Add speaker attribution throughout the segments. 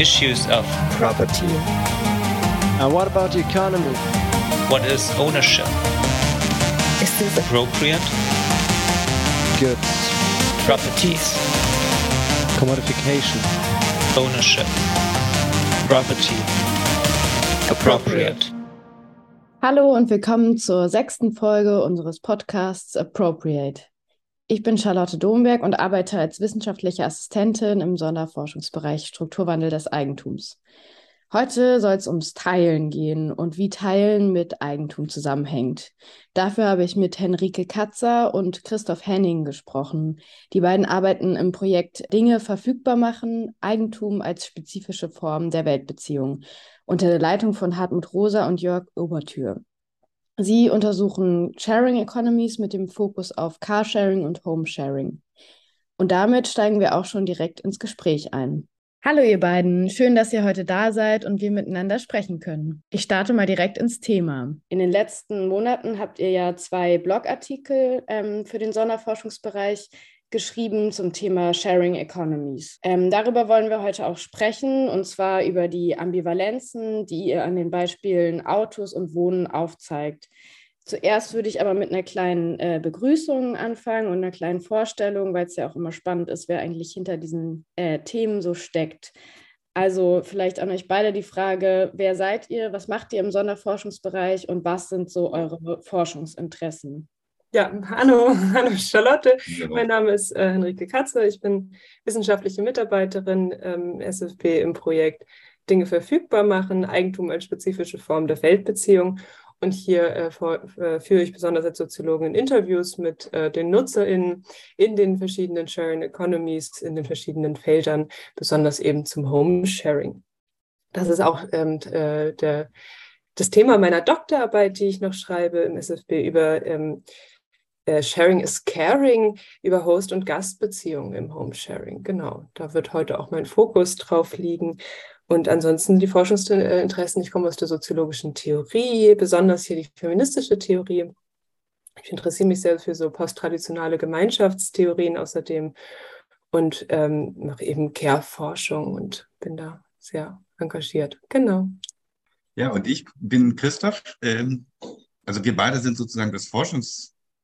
Speaker 1: issues of
Speaker 2: property.
Speaker 3: And what about the economy?
Speaker 1: what is ownership,
Speaker 2: Is this
Speaker 1: appropriate
Speaker 3: Goods,
Speaker 1: properties,
Speaker 3: commodification,
Speaker 1: ownership, property, appropriate.
Speaker 4: Hallo und willkommen zur sechsten Folge unseres Podcasts Appropriate. Ich bin Charlotte Domberg und arbeite als wissenschaftliche Assistentin im Sonderforschungsbereich Strukturwandel des Eigentums. Heute soll es ums Teilen gehen und wie Teilen mit Eigentum zusammenhängt. Dafür habe ich mit Henrike Katzer und Christoph Henning gesprochen. Die beiden arbeiten im Projekt Dinge verfügbar machen, Eigentum als spezifische Form der Weltbeziehung unter der Leitung von Hartmut Rosa und Jörg Obertür. Sie untersuchen Sharing Economies mit dem Fokus auf Carsharing und Homesharing. Und damit steigen wir auch schon direkt ins Gespräch ein. Hallo ihr beiden, schön, dass ihr heute da seid und wir miteinander sprechen können. Ich starte mal direkt ins Thema. In den letzten Monaten habt ihr ja zwei Blogartikel ähm, für den Sonderforschungsbereich geschrieben zum Thema Sharing Economies. Ähm, darüber wollen wir heute auch sprechen, und zwar über die Ambivalenzen, die ihr an den Beispielen Autos und Wohnen aufzeigt. Zuerst würde ich aber mit einer kleinen äh, Begrüßung anfangen und einer kleinen Vorstellung, weil es ja auch immer spannend ist, wer eigentlich hinter diesen äh, Themen so steckt. Also vielleicht an euch beide die Frage, wer seid ihr, was macht ihr im Sonderforschungsbereich und was sind so eure Forschungsinteressen?
Speaker 5: Ja, hallo, hallo Charlotte. Mein Name ist äh, Henrike Katze. Ich bin wissenschaftliche Mitarbeiterin ähm, SFP im Projekt Dinge verfügbar machen, Eigentum als spezifische Form der Feldbeziehung. Und hier äh, vor, äh, führe ich besonders als Soziologin Interviews mit äh, den NutzerInnen in den verschiedenen Sharing Economies, in den verschiedenen Feldern, besonders eben zum Home-Sharing. Das ist auch ähm, äh, der, das Thema meiner Doktorarbeit, die ich noch schreibe im SFB über ähm, äh, Sharing is Caring, über Host- und Gastbeziehungen im Home-Sharing. Genau, da wird heute auch mein Fokus drauf liegen. Und ansonsten die Forschungsinteressen, ich komme aus der soziologischen Theorie, besonders hier die feministische Theorie. Ich interessiere mich sehr für so posttraditionale Gemeinschaftstheorien außerdem und ähm, mache eben Care-Forschung und bin da sehr engagiert. Genau.
Speaker 6: Ja, und ich bin Christoph. Ähm, also wir beide sind sozusagen das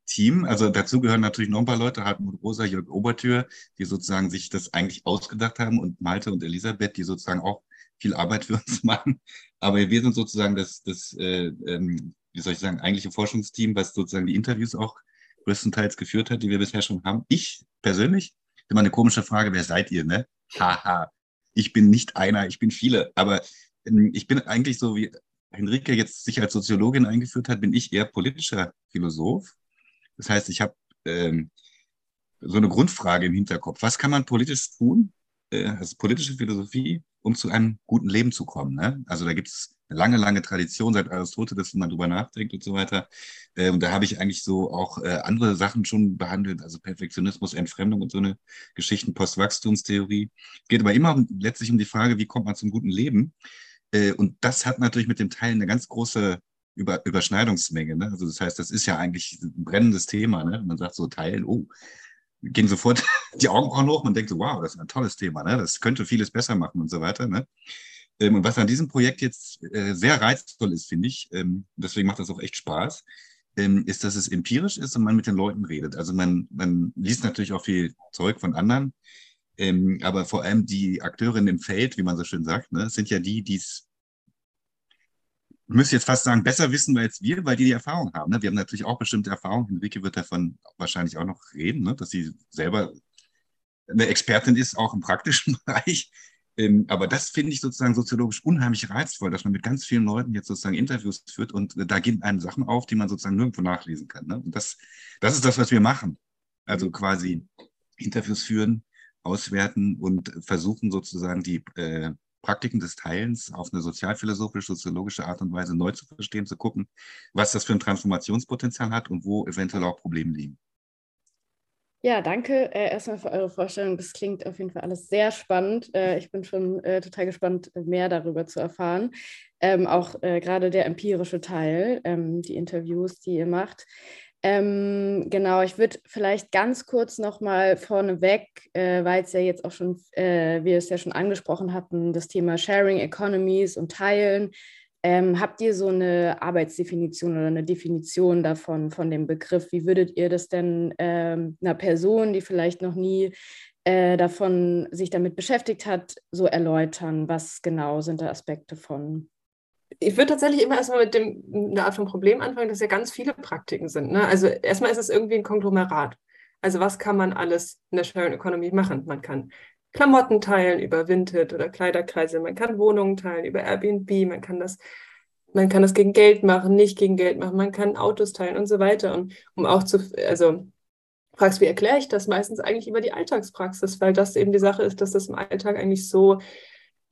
Speaker 6: Forschungsteam. Also dazu gehören natürlich noch ein paar Leute, Hartmut Rosa, Jörg Obertür, die sozusagen sich das eigentlich ausgedacht haben und Malte und Elisabeth, die sozusagen auch viel Arbeit für uns machen. Aber wir sind sozusagen das, das äh, ähm, wie soll ich sagen, eigentliche Forschungsteam, was sozusagen die Interviews auch größtenteils geführt hat, die wir bisher schon haben. Ich persönlich, immer eine komische Frage, wer seid ihr, ne? Haha. Ich bin nicht einer, ich bin viele. Aber ähm, ich bin eigentlich so, wie Henrike jetzt sich als Soziologin eingeführt hat, bin ich eher politischer Philosoph. Das heißt, ich habe ähm, so eine Grundfrage im Hinterkopf. Was kann man politisch tun, äh, als politische Philosophie, um zu einem guten Leben zu kommen. Ne? Also da gibt es eine lange, lange Tradition seit Aristoteles, wenn man drüber nachdenkt und so weiter. Äh, und da habe ich eigentlich so auch äh, andere Sachen schon behandelt, also Perfektionismus, Entfremdung und so eine Geschichten, Postwachstumstheorie. Geht aber immer um, letztlich um die Frage, wie kommt man zum guten Leben? Äh, und das hat natürlich mit dem Teilen eine ganz große über, Überschneidungsmenge. Ne? Also das heißt, das ist ja eigentlich ein brennendes Thema. Ne? Man sagt so teilen, oh, gehen sofort die Augenbrauen hoch. Man denkt so, wow, das ist ein tolles Thema, ne? das könnte vieles besser machen und so weiter. Ne? Ähm, und was an diesem Projekt jetzt äh, sehr reizvoll ist, finde ich, ähm, deswegen macht das auch echt Spaß, ähm, ist, dass es empirisch ist und man mit den Leuten redet. Also man, man liest natürlich auch viel Zeug von anderen, aber vor allem die Akteurinnen im Feld, wie man so schön sagt, ne, sind ja die, die es müsste jetzt fast sagen, besser wissen als wir, weil die die Erfahrung haben. Ne? Wir haben natürlich auch bestimmte Erfahrungen. Henrike wird davon wahrscheinlich auch noch reden, ne? dass sie selber eine Expertin ist, auch im praktischen Bereich. Ähm, aber das finde ich sozusagen soziologisch unheimlich reizvoll, dass man mit ganz vielen Leuten jetzt sozusagen Interviews führt und da gehen einem Sachen auf, die man sozusagen nirgendwo nachlesen kann. Ne? Und das, das ist das, was wir machen. Also quasi Interviews führen, auswerten und versuchen sozusagen die äh, Praktiken des Teilens auf eine sozialphilosophisch-soziologische Art und Weise neu zu verstehen, zu gucken, was das für ein Transformationspotenzial hat und wo eventuell auch Probleme liegen.
Speaker 4: Ja, danke äh, erstmal für eure Vorstellung. Das klingt auf jeden Fall alles sehr spannend. Äh, ich bin schon äh, total gespannt, mehr darüber zu erfahren. Ähm, auch äh, gerade der empirische Teil, ähm, die Interviews, die ihr macht. Ähm, genau, ich würde vielleicht ganz kurz nochmal vorneweg, äh, weil es ja jetzt auch schon, äh, wir es ja schon angesprochen hatten, das Thema Sharing Economies und Teilen. Ähm, habt ihr so eine Arbeitsdefinition oder eine Definition davon, von dem Begriff? Wie würdet ihr das denn ähm, einer Person, die vielleicht noch nie äh, davon sich damit beschäftigt hat, so erläutern? Was genau sind da Aspekte von?
Speaker 5: Ich würde tatsächlich immer erstmal mit dem, einer Art von Problem anfangen, dass ja ganz viele Praktiken sind. Ne? Also erstmal ist es irgendwie ein Konglomerat. Also was kann man alles in der Sharing Economy machen? Man kann Klamotten teilen über Vinted oder Kleiderkreise, man kann Wohnungen teilen über Airbnb, man kann das, man kann das gegen Geld machen, nicht gegen Geld machen, man kann Autos teilen und so weiter. Und um auch zu, also fragst, wie erkläre ich das? Meistens eigentlich über die Alltagspraxis, weil das eben die Sache ist, dass das im Alltag eigentlich so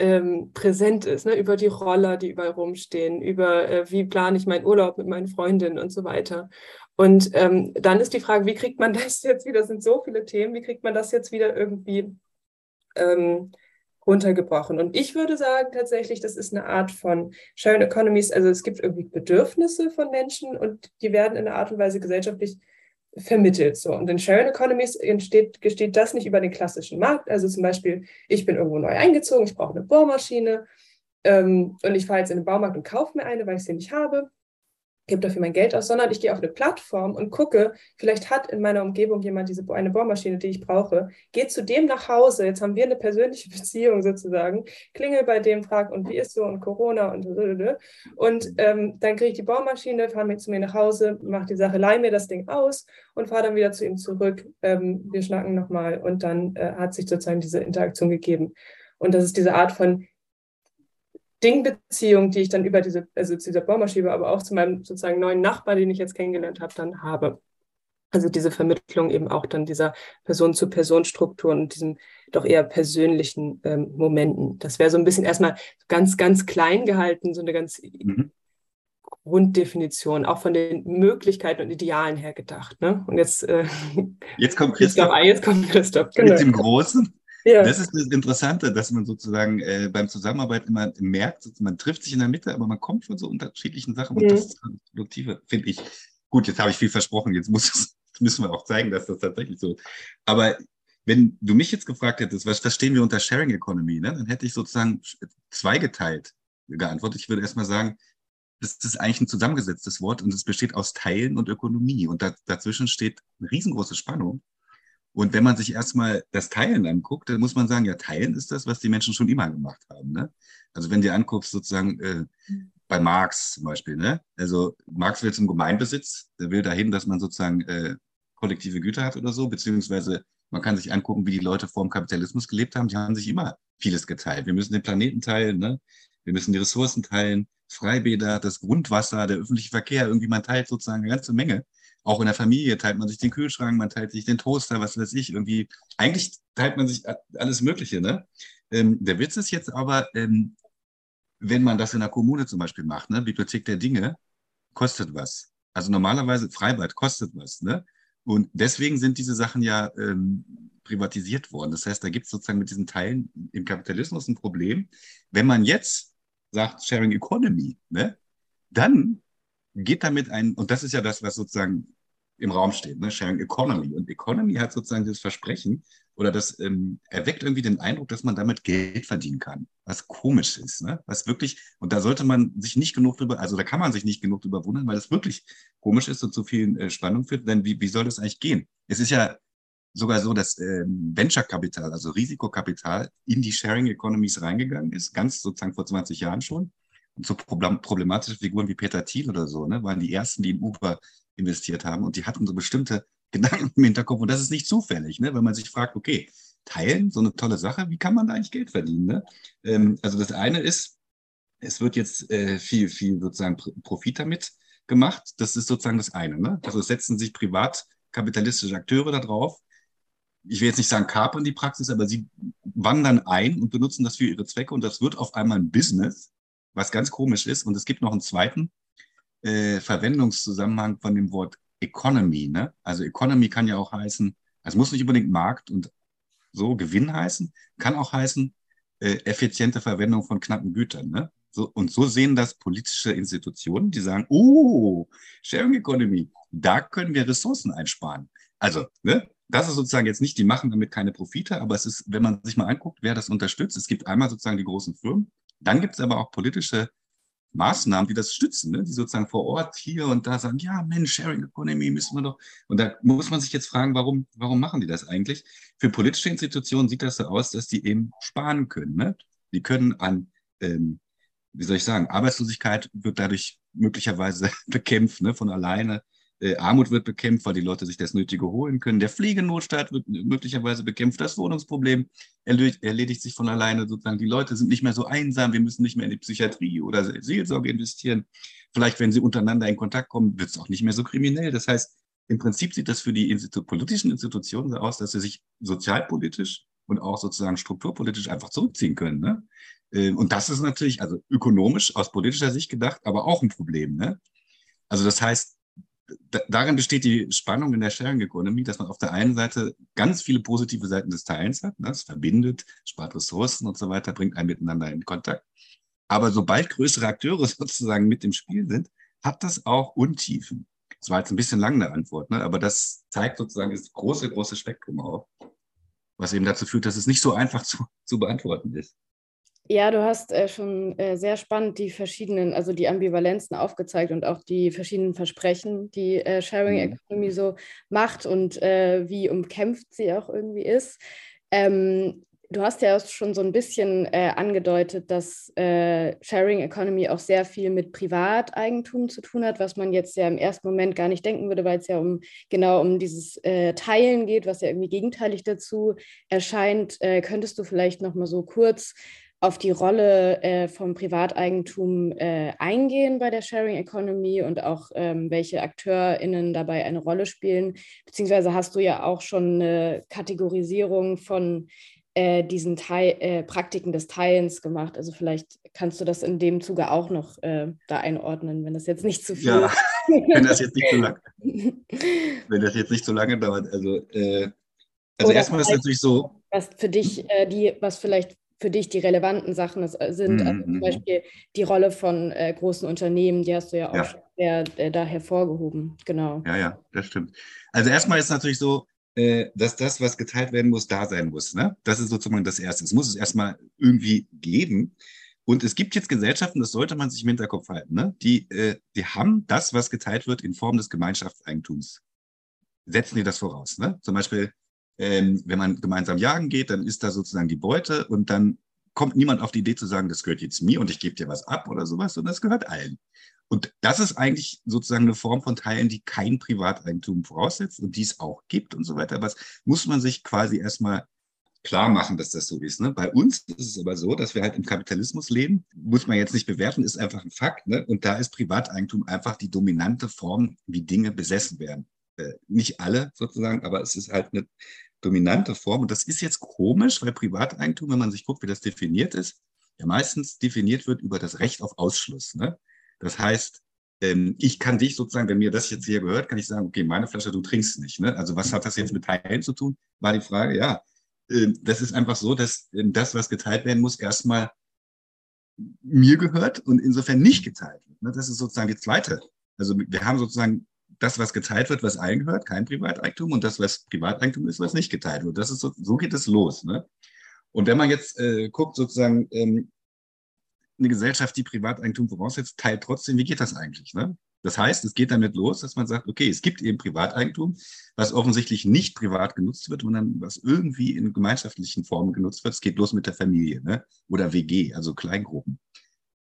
Speaker 5: ähm, präsent ist, ne? über die Roller, die überall rumstehen, über äh, wie plane ich meinen Urlaub mit meinen Freundinnen und so weiter. Und ähm, dann ist die Frage, wie kriegt man das jetzt wieder, das sind so viele Themen, wie kriegt man das jetzt wieder irgendwie ähm, runtergebrochen? Und ich würde sagen, tatsächlich, das ist eine Art von Sharing Economies, also es gibt irgendwie Bedürfnisse von Menschen und die werden in einer Art und Weise gesellschaftlich vermittelt. So. Und in Sharing Economies entsteht, gesteht das nicht über den klassischen Markt. Also zum Beispiel, ich bin irgendwo neu eingezogen, ich brauche eine Bohrmaschine ähm, und ich fahre jetzt in den Baumarkt und kaufe mir eine, weil ich sie nicht habe gebe dafür mein Geld aus, sondern ich gehe auf eine Plattform und gucke, vielleicht hat in meiner Umgebung jemand diese eine Bohrmaschine, die ich brauche, gehe zu dem nach Hause, jetzt haben wir eine persönliche Beziehung sozusagen, klingel bei dem, frag und wie ist so und Corona und und ähm, dann kriege ich die Bohrmaschine, fahre mit zu mir nach Hause, mache die Sache, leih mir das Ding aus und fahre dann wieder zu ihm zurück. Ähm, wir schnacken nochmal und dann äh, hat sich sozusagen diese Interaktion gegeben. Und das ist diese Art von Dingbeziehung, die ich dann über diese, also zu dieser Baumaschine, aber auch zu meinem sozusagen neuen Nachbar, den ich jetzt kennengelernt habe, dann habe. Also diese Vermittlung eben auch dann dieser Person-zu-Person-Struktur und diesen doch eher persönlichen ähm, Momenten. Das wäre so ein bisschen erstmal ganz, ganz klein gehalten, so eine ganz mhm. Grunddefinition, auch von den Möglichkeiten und Idealen her gedacht. Ne? Und jetzt, äh,
Speaker 6: jetzt kommt Christoph.
Speaker 5: Christoph. Jetzt kommt Christoph.
Speaker 6: Genau. Mit dem Großen. Ja. Das ist das Interessante, dass man sozusagen äh, beim Zusammenarbeit immer merkt, man trifft sich in der Mitte, aber man kommt von so unterschiedlichen Sachen und mhm. das ist das Produktive, finde ich. Gut, jetzt habe ich viel versprochen, jetzt muss müssen wir auch zeigen, dass das tatsächlich so ist. Aber wenn du mich jetzt gefragt hättest, was verstehen wir unter Sharing Economy, ne, dann hätte ich sozusagen zweigeteilt geantwortet. Ich würde erstmal sagen, das ist eigentlich ein zusammengesetztes Wort und es besteht aus Teilen und Ökonomie. Und da, dazwischen steht eine riesengroße Spannung. Und wenn man sich erstmal das Teilen anguckt, dann muss man sagen, ja, Teilen ist das, was die Menschen schon immer gemacht haben. Ne? Also wenn du anguckst, sozusagen äh, bei Marx zum Beispiel, ne? Also Marx will zum Gemeinbesitz, der will dahin, dass man sozusagen äh, kollektive Güter hat oder so, beziehungsweise man kann sich angucken, wie die Leute vor dem Kapitalismus gelebt haben. Die haben sich immer vieles geteilt. Wir müssen den Planeten teilen, ne? wir müssen die Ressourcen teilen, Freibäder, das Grundwasser, der öffentliche Verkehr, irgendwie man teilt sozusagen eine ganze Menge. Auch in der Familie teilt man sich den Kühlschrank, man teilt sich den Toaster, was weiß ich, irgendwie. Eigentlich teilt man sich alles Mögliche, ne? Ähm, der Witz ist jetzt aber, ähm, wenn man das in der Kommune zum Beispiel macht, ne? Bibliothek der Dinge, kostet was. Also normalerweise Freibad kostet was, ne? Und deswegen sind diese Sachen ja ähm, privatisiert worden. Das heißt, da gibt es sozusagen mit diesen Teilen im Kapitalismus ein Problem. Wenn man jetzt sagt Sharing Economy, ne, dann geht damit ein, und das ist ja das, was sozusagen im Raum steht, ne? Sharing Economy. Und Economy hat sozusagen das Versprechen oder das ähm, erweckt irgendwie den Eindruck, dass man damit Geld verdienen kann, was komisch ist, ne? was wirklich, und da sollte man sich nicht genug drüber, also da kann man sich nicht genug drüber wundern, weil es wirklich komisch ist und zu viel äh, Spannung führt, denn wie, wie soll das eigentlich gehen? Es ist ja sogar so, dass ähm, Venture-Kapital, also Risikokapital, in die Sharing Economies reingegangen ist, ganz sozusagen vor 20 Jahren schon und so problematische Figuren wie Peter Thiel oder so, ne, waren die ersten, die in Uber investiert haben und die hatten so bestimmte Gedanken im Hinterkopf und das ist nicht zufällig, ne, wenn man sich fragt, okay, teilen, so eine tolle Sache, wie kann man da eigentlich Geld verdienen? Ne? Ähm, also das eine ist, es wird jetzt äh, viel, viel sozusagen Profit damit gemacht. Das ist sozusagen das eine. Ne? Also es setzen sich privatkapitalistische Akteure da drauf. Ich will jetzt nicht sagen kapern die Praxis, aber sie wandern ein und benutzen das für ihre Zwecke und das wird auf einmal ein Business, was ganz komisch ist. Und es gibt noch einen zweiten äh, Verwendungszusammenhang von dem Wort Economy. Ne? Also Economy kann ja auch heißen, es muss nicht unbedingt Markt und so Gewinn heißen, kann auch heißen äh, effiziente Verwendung von knappen Gütern. Ne? So, und so sehen das politische Institutionen, die sagen, oh, Sharing Economy, da können wir Ressourcen einsparen. Also, ne, das ist sozusagen jetzt nicht, die machen damit keine Profite, aber es ist, wenn man sich mal anguckt, wer das unterstützt, es gibt einmal sozusagen die großen Firmen, dann gibt es aber auch politische Maßnahmen, die das stützen, ne? die sozusagen vor Ort hier und da sagen, ja, Mensch, Sharing Economy müssen wir doch. Und da muss man sich jetzt fragen, warum, warum machen die das eigentlich? Für politische Institutionen sieht das so aus, dass die eben sparen können. Ne? Die können an, ähm, wie soll ich sagen, Arbeitslosigkeit wird dadurch möglicherweise bekämpft ne, von alleine. Äh, Armut wird bekämpft, weil die Leute sich das Nötige holen können. Der Pflegenotstand wird möglicherweise bekämpft. Das Wohnungsproblem erledigt, erledigt sich von alleine. Sozusagen die Leute sind nicht mehr so einsam. Wir müssen nicht mehr in die Psychiatrie oder Seelsorge investieren. Vielleicht, wenn sie untereinander in Kontakt kommen, wird es auch nicht mehr so kriminell. Das heißt, im Prinzip sieht das für die Institu politischen Institutionen so aus, dass sie sich sozialpolitisch und auch sozusagen strukturpolitisch einfach zurückziehen können. Ne? Ähm, und das ist natürlich, also ökonomisch aus politischer Sicht gedacht, aber auch ein Problem. Ne? Also das heißt, darin besteht die Spannung in der Sharing Economy, dass man auf der einen Seite ganz viele positive Seiten des Teilens hat. Ne? Es verbindet, spart Ressourcen und so weiter, bringt einen miteinander in Kontakt. Aber sobald größere Akteure sozusagen mit im Spiel sind, hat das auch Untiefen. Das war jetzt ein bisschen lang eine Antwort, ne? aber das zeigt sozusagen das große, große Spektrum auf, was eben dazu führt, dass es nicht so einfach zu, zu beantworten ist.
Speaker 4: Ja, du hast äh, schon äh, sehr spannend die verschiedenen, also die Ambivalenzen aufgezeigt und auch die verschiedenen Versprechen, die äh, Sharing mhm. Economy so macht und äh, wie umkämpft sie auch irgendwie ist. Ähm, du hast ja schon so ein bisschen äh, angedeutet, dass äh, Sharing Economy auch sehr viel mit Privateigentum zu tun hat, was man jetzt ja im ersten Moment gar nicht denken würde, weil es ja um genau um dieses Teilen geht, was ja irgendwie gegenteilig dazu erscheint. könntest du vielleicht noch mal so kurz auf die Rolle äh, vom Privateigentum äh, eingehen bei der Sharing Economy und auch ähm, welche AkteurInnen dabei eine Rolle spielen. Beziehungsweise hast du ja auch schon eine Kategorisierung von äh, diesen Teil, äh, Praktiken des Teilens gemacht. Also vielleicht kannst du das in dem Zuge auch noch äh, da einordnen, wenn das jetzt nicht zu viel
Speaker 6: ja, wenn das jetzt nicht so lange, wenn das jetzt nicht so lange dauert. Also, äh, also erstmal ist es natürlich so.
Speaker 4: Was für dich die, was vielleicht für dich die relevanten Sachen äh, sind. Mhm. Also zum mhm. Beispiel die Rolle von äh, großen Unternehmen, die hast du ja auch ja. sehr, äh, da hervorgehoben. Genau.
Speaker 6: Ja, ja, das stimmt. Also erstmal ist es natürlich so, äh, dass das, was geteilt werden muss, da sein muss. Ne? Das ist sozusagen das Erste. Es muss es erstmal irgendwie geben. Und es gibt jetzt Gesellschaften, das sollte man sich im Hinterkopf halten, ne? die, äh, die haben das, was geteilt wird, in Form des Gemeinschaftseigentums. Setzen die das voraus. Ne? Zum Beispiel ähm, wenn man gemeinsam jagen geht, dann ist da sozusagen die Beute und dann kommt niemand auf die Idee zu sagen, das gehört jetzt mir und ich gebe dir was ab oder sowas, sondern das gehört allen. Und das ist eigentlich sozusagen eine Form von Teilen, die kein Privateigentum voraussetzt und die es auch gibt und so weiter. Aber das muss man sich quasi erstmal klar machen, dass das so ist. Ne? Bei uns ist es aber so, dass wir halt im Kapitalismus leben. Muss man jetzt nicht bewerten, ist einfach ein Fakt. Ne? Und da ist Privateigentum einfach die dominante Form, wie Dinge besessen werden. Äh, nicht alle sozusagen, aber es ist halt eine dominante Form. Und das ist jetzt komisch, weil Privateigentum, wenn man sich guckt, wie das definiert ist, ja meistens definiert wird über das Recht auf Ausschluss. Ne? Das heißt, ähm, ich kann dich sozusagen, wenn mir das jetzt hier gehört, kann ich sagen, okay, meine Flasche, du trinkst nicht. Ne? Also was hat das jetzt mit Teilen zu tun? War die Frage, ja. Ähm, das ist einfach so, dass ähm, das, was geteilt werden muss, erstmal mir gehört und insofern nicht geteilt wird. Ne? Das ist sozusagen die zweite. Also wir haben sozusagen das, was geteilt wird, was allen gehört, kein Privateigentum, und das, was Privateigentum ist, was nicht geteilt wird. Das ist so, so geht es los. Ne? Und wenn man jetzt äh, guckt, sozusagen, ähm, eine Gesellschaft, die Privateigentum voraussetzt, teilt trotzdem, wie geht das eigentlich? Ne? Das heißt, es geht damit los, dass man sagt, okay, es gibt eben Privateigentum, was offensichtlich nicht privat genutzt wird, sondern was irgendwie in gemeinschaftlichen Formen genutzt wird. Es geht los mit der Familie ne? oder WG, also Kleingruppen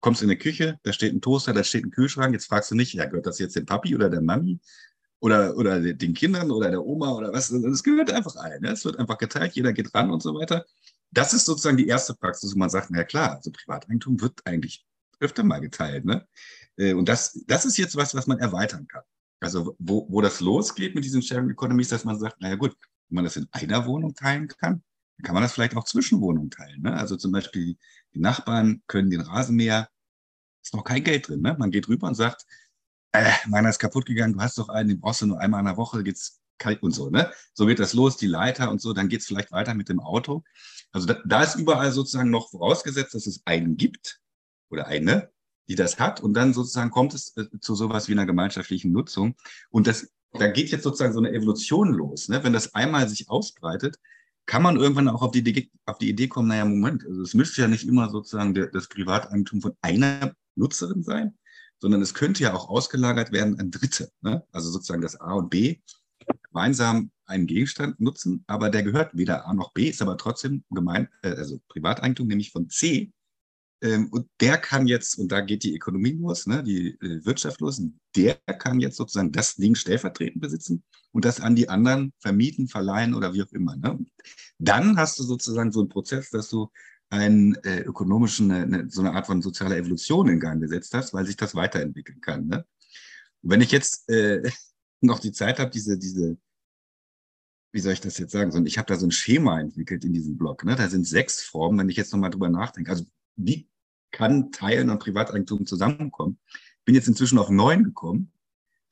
Speaker 6: kommst in die Küche, da steht ein Toaster, da steht ein Kühlschrank. Jetzt fragst du nicht, ja, gehört das jetzt dem Papi oder der Mami oder, oder den Kindern oder der Oma oder was? Es gehört einfach allen. Ne? Es wird einfach geteilt, jeder geht ran und so weiter. Das ist sozusagen die erste Praxis, wo man sagt, na klar, also Privateigentum wird eigentlich öfter mal geteilt. Ne? Äh, und das, das ist jetzt was, was man erweitern kann. Also wo, wo das losgeht mit diesen Sharing Economies, dass man sagt, naja gut, wenn man das in einer Wohnung teilen kann, dann kann man das vielleicht auch zwischen Wohnungen teilen. Ne? Also zum Beispiel die Nachbarn können den Rasenmäher, ist noch kein Geld drin. Ne? Man geht rüber und sagt, äh, meiner ist kaputt gegangen, du hast doch einen, den brauchst du nur einmal in der Woche, geht's kalt und so. Ne? So geht das los, die Leiter und so, dann geht's vielleicht weiter mit dem Auto. Also da, da ist überall sozusagen noch vorausgesetzt, dass es einen gibt, oder eine, die das hat. Und dann sozusagen kommt es äh, zu sowas wie einer gemeinschaftlichen Nutzung. Und das, da geht jetzt sozusagen so eine Evolution los. Ne? Wenn das einmal sich ausbreitet, kann man irgendwann auch auf die Idee, auf die Idee kommen, naja, Moment, also es müsste ja nicht immer sozusagen der, das Privateigentum von einer Nutzerin sein, sondern es könnte ja auch ausgelagert werden an Dritte. Ne? Also sozusagen das A und B gemeinsam einen Gegenstand nutzen, aber der gehört weder A noch B, ist aber trotzdem gemein, äh, also Privateigentum, nämlich von C. Ähm, und der kann jetzt, und da geht die Ökonomie los, ne, die äh, Wirtschaft los, der kann jetzt sozusagen das Ding stellvertretend besitzen und das an die anderen vermieten, verleihen oder wie auch immer. Ne? Dann hast du sozusagen so einen Prozess, dass du einen äh, ökonomischen, eine, so eine Art von sozialer Evolution in Gang gesetzt hast, weil sich das weiterentwickeln kann. Ne? Und wenn ich jetzt äh, noch die Zeit habe, diese, diese, wie soll ich das jetzt sagen? So, ich habe da so ein Schema entwickelt in diesem Blog. Ne? Da sind sechs Formen, wenn ich jetzt nochmal drüber nachdenke. Also wie kann Teilen und Privateigentum zusammenkommen? Bin jetzt inzwischen auf neun gekommen.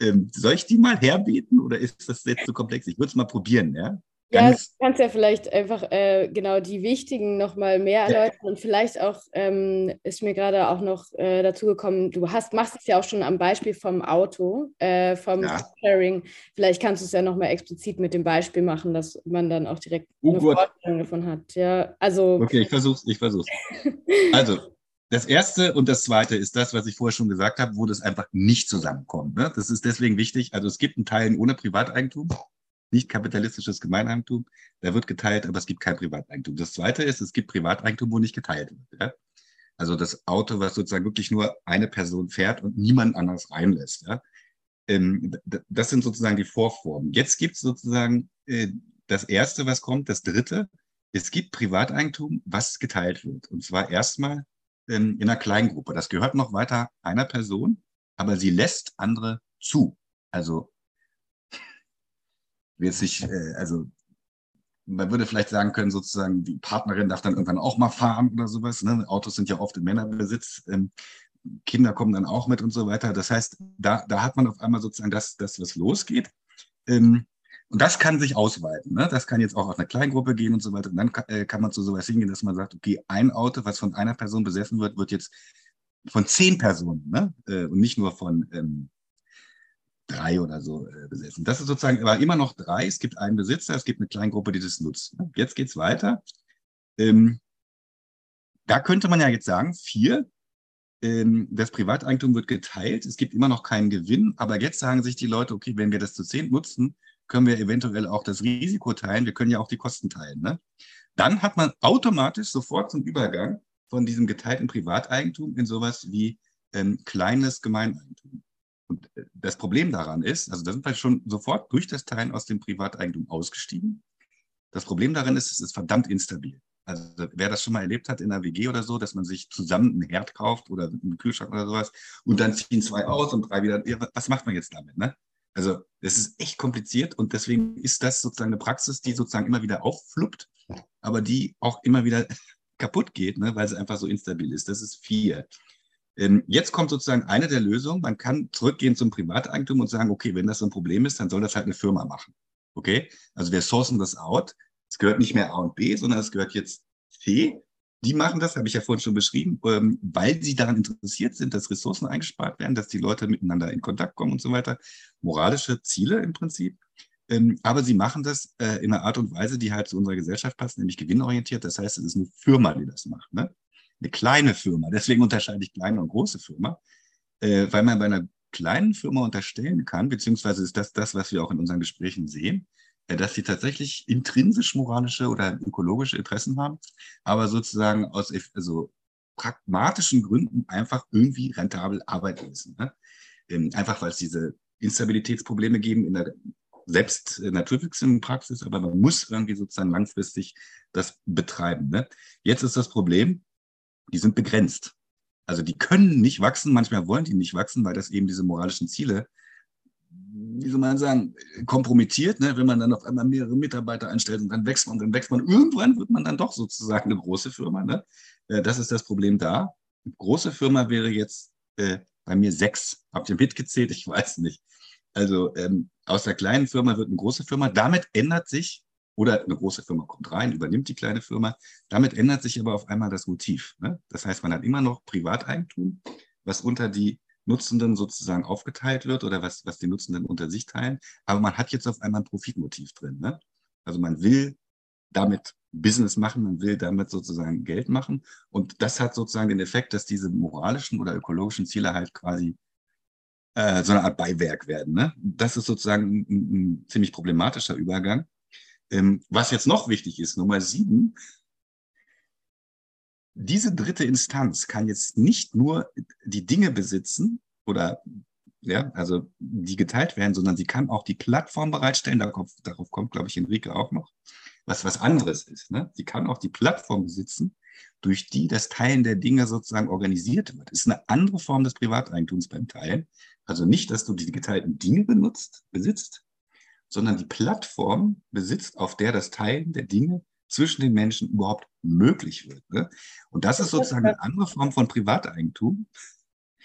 Speaker 6: Ähm, soll ich die mal herbeten oder ist das jetzt zu komplex? Ich würde es mal probieren, ja?
Speaker 4: Ja, du kannst ja vielleicht einfach äh, genau die wichtigen nochmal mehr erläutern ja. und vielleicht auch ähm, ist mir gerade auch noch äh, dazu gekommen, du hast, machst es ja auch schon am Beispiel vom Auto, äh, vom ja. Sharing. Vielleicht kannst du es ja nochmal explizit mit dem Beispiel machen, dass man dann auch direkt oh, eine Gott. Vorstellung davon hat. Ja, also.
Speaker 6: Okay, ich versuch's, ich versuch's. also, das erste und das zweite ist das, was ich vorher schon gesagt habe, wo das einfach nicht zusammenkommt. Ne? Das ist deswegen wichtig. Also es gibt einen Teil ohne Privateigentum nicht kapitalistisches Gemeineigentum, da wird geteilt, aber es gibt kein Privateigentum. Das zweite ist, es gibt Privateigentum, wo nicht geteilt wird. Ja? Also das Auto, was sozusagen wirklich nur eine Person fährt und niemand anders reinlässt. Ja? Ähm, das sind sozusagen die Vorformen. Jetzt gibt es sozusagen äh, das erste, was kommt, das dritte. Es gibt Privateigentum, was geteilt wird. Und zwar erstmal ähm, in einer Kleingruppe. Das gehört noch weiter einer Person, aber sie lässt andere zu. Also wird sich, äh, also man würde vielleicht sagen können, sozusagen, die Partnerin darf dann irgendwann auch mal fahren oder sowas. Ne? Autos sind ja oft in Männerbesitz. Ähm, Kinder kommen dann auch mit und so weiter. Das heißt, da, da hat man auf einmal sozusagen das, das was losgeht. Ähm, und das kann sich ausweiten. Ne? Das kann jetzt auch auf eine Kleingruppe gehen und so weiter. Und dann kann, äh, kann man zu sowas hingehen, dass man sagt, okay, ein Auto, was von einer Person besessen wird, wird jetzt von zehn Personen ne? Äh, und nicht nur von ähm, drei oder so äh, besessen. Das ist sozusagen aber immer noch drei. Es gibt einen Besitzer, es gibt eine Kleingruppe, die das nutzt. Jetzt geht's weiter. Ähm, da könnte man ja jetzt sagen, vier, ähm, das Privateigentum wird geteilt, es gibt immer noch keinen Gewinn, aber jetzt sagen sich die Leute, okay, wenn wir das zu zehn nutzen, können wir eventuell auch das Risiko teilen, wir können ja auch die Kosten teilen. Ne? Dann hat man automatisch sofort zum Übergang von diesem geteilten Privateigentum in sowas wie ähm, kleines Gemeineigentum. Und äh, das Problem daran ist, also da sind wir schon sofort durch das Teilen aus dem Privateigentum ausgestiegen. Das Problem darin ist, es ist verdammt instabil. Also wer das schon mal erlebt hat in einer WG oder so, dass man sich zusammen einen Herd kauft oder einen Kühlschrank oder sowas und dann ziehen zwei aus und drei wieder. Was macht man jetzt damit? Ne? Also das ist echt kompliziert und deswegen ist das sozusagen eine Praxis, die sozusagen immer wieder auffluppt, aber die auch immer wieder kaputt geht, ne? weil sie einfach so instabil ist. Das ist vier. Ähm, jetzt kommt sozusagen eine der Lösungen. Man kann zurückgehen zum Privateigentum und sagen, okay, wenn das so ein Problem ist, dann soll das halt eine Firma machen. Okay? Also wir sourcen das out. Es gehört nicht mehr A und B, sondern es gehört jetzt C. Die machen das, habe ich ja vorhin schon beschrieben, ähm, weil sie daran interessiert sind, dass Ressourcen eingespart werden, dass die Leute miteinander in Kontakt kommen und so weiter. Moralische Ziele im Prinzip. Ähm, aber sie machen das äh, in einer Art und Weise, die halt zu unserer Gesellschaft passt, nämlich gewinnorientiert. Das heißt, es ist eine Firma, die das macht. Ne? eine kleine Firma. Deswegen unterscheide ich kleine und große Firma, äh, weil man bei einer kleinen Firma unterstellen kann, beziehungsweise ist das das, was wir auch in unseren Gesprächen sehen, dass sie tatsächlich intrinsisch moralische oder ökologische Interessen haben, aber sozusagen aus also pragmatischen Gründen einfach irgendwie rentabel arbeiten müssen. Ne? Ähm, einfach weil es diese Instabilitätsprobleme geben in der selbst naturwüchsigen Praxis, aber man muss irgendwie sozusagen langfristig das betreiben. Ne? Jetzt ist das Problem, die sind begrenzt. Also die können nicht wachsen, manchmal wollen die nicht wachsen, weil das eben diese moralischen Ziele, wie soll man sagen, kompromittiert, ne? wenn man dann auf einmal mehrere Mitarbeiter einstellt und dann wächst man, dann wächst man. Irgendwann wird man dann doch sozusagen eine große Firma. Ne? Äh, das ist das Problem da. Eine große Firma wäre jetzt äh, bei mir sechs. Habt ihr mitgezählt? Ich weiß nicht. Also ähm, aus der kleinen Firma wird eine große Firma. Damit ändert sich Oder eine große Firma kommt rein, übernimmt die kleine Firma. Damit ändert sich aber auf einmal das Motiv. Ne? Das heißt, man hat immer noch Privateigentum, was unter die Nutzenden sozusagen aufgeteilt wird oder was, was die Nutzenden unter sich teilen. Aber man hat jetzt auf einmal ein Profitmotiv drin. Ne? Also man will damit Business machen, man will damit sozusagen Geld machen. Und das hat sozusagen den Effekt, dass diese moralischen oder ökologischen Ziele halt quasi äh, so eine Art Beiwerk werden. Ne? Das ist sozusagen ein, ein ziemlich problematischer Übergang. Ähm, was jetzt noch wichtig ist, Nummer sieben, diese dritte Instanz kann jetzt nicht nur die Dinge besitzen oder ja, also die geteilt werden, sondern sie kann auch die Plattform bereitstellen. Darauf, darauf kommt, glaube ich, Enrique auch noch, was was anderes ist. Ne? Sie kann auch die Plattform besitzen, durch die das Teilen der Dinge sozusagen organisiert wird. Ist eine andere Form des Privateigentums beim Teilen. Also nicht, dass du die geteilten Dinge benutzt, besitzt, sondern die Plattform besitzt, auf der das Teilen der Dinge zwischen den Menschen überhaupt möglich wird. Ne? Und das ist sozusagen eine andere Form von Privateigentum.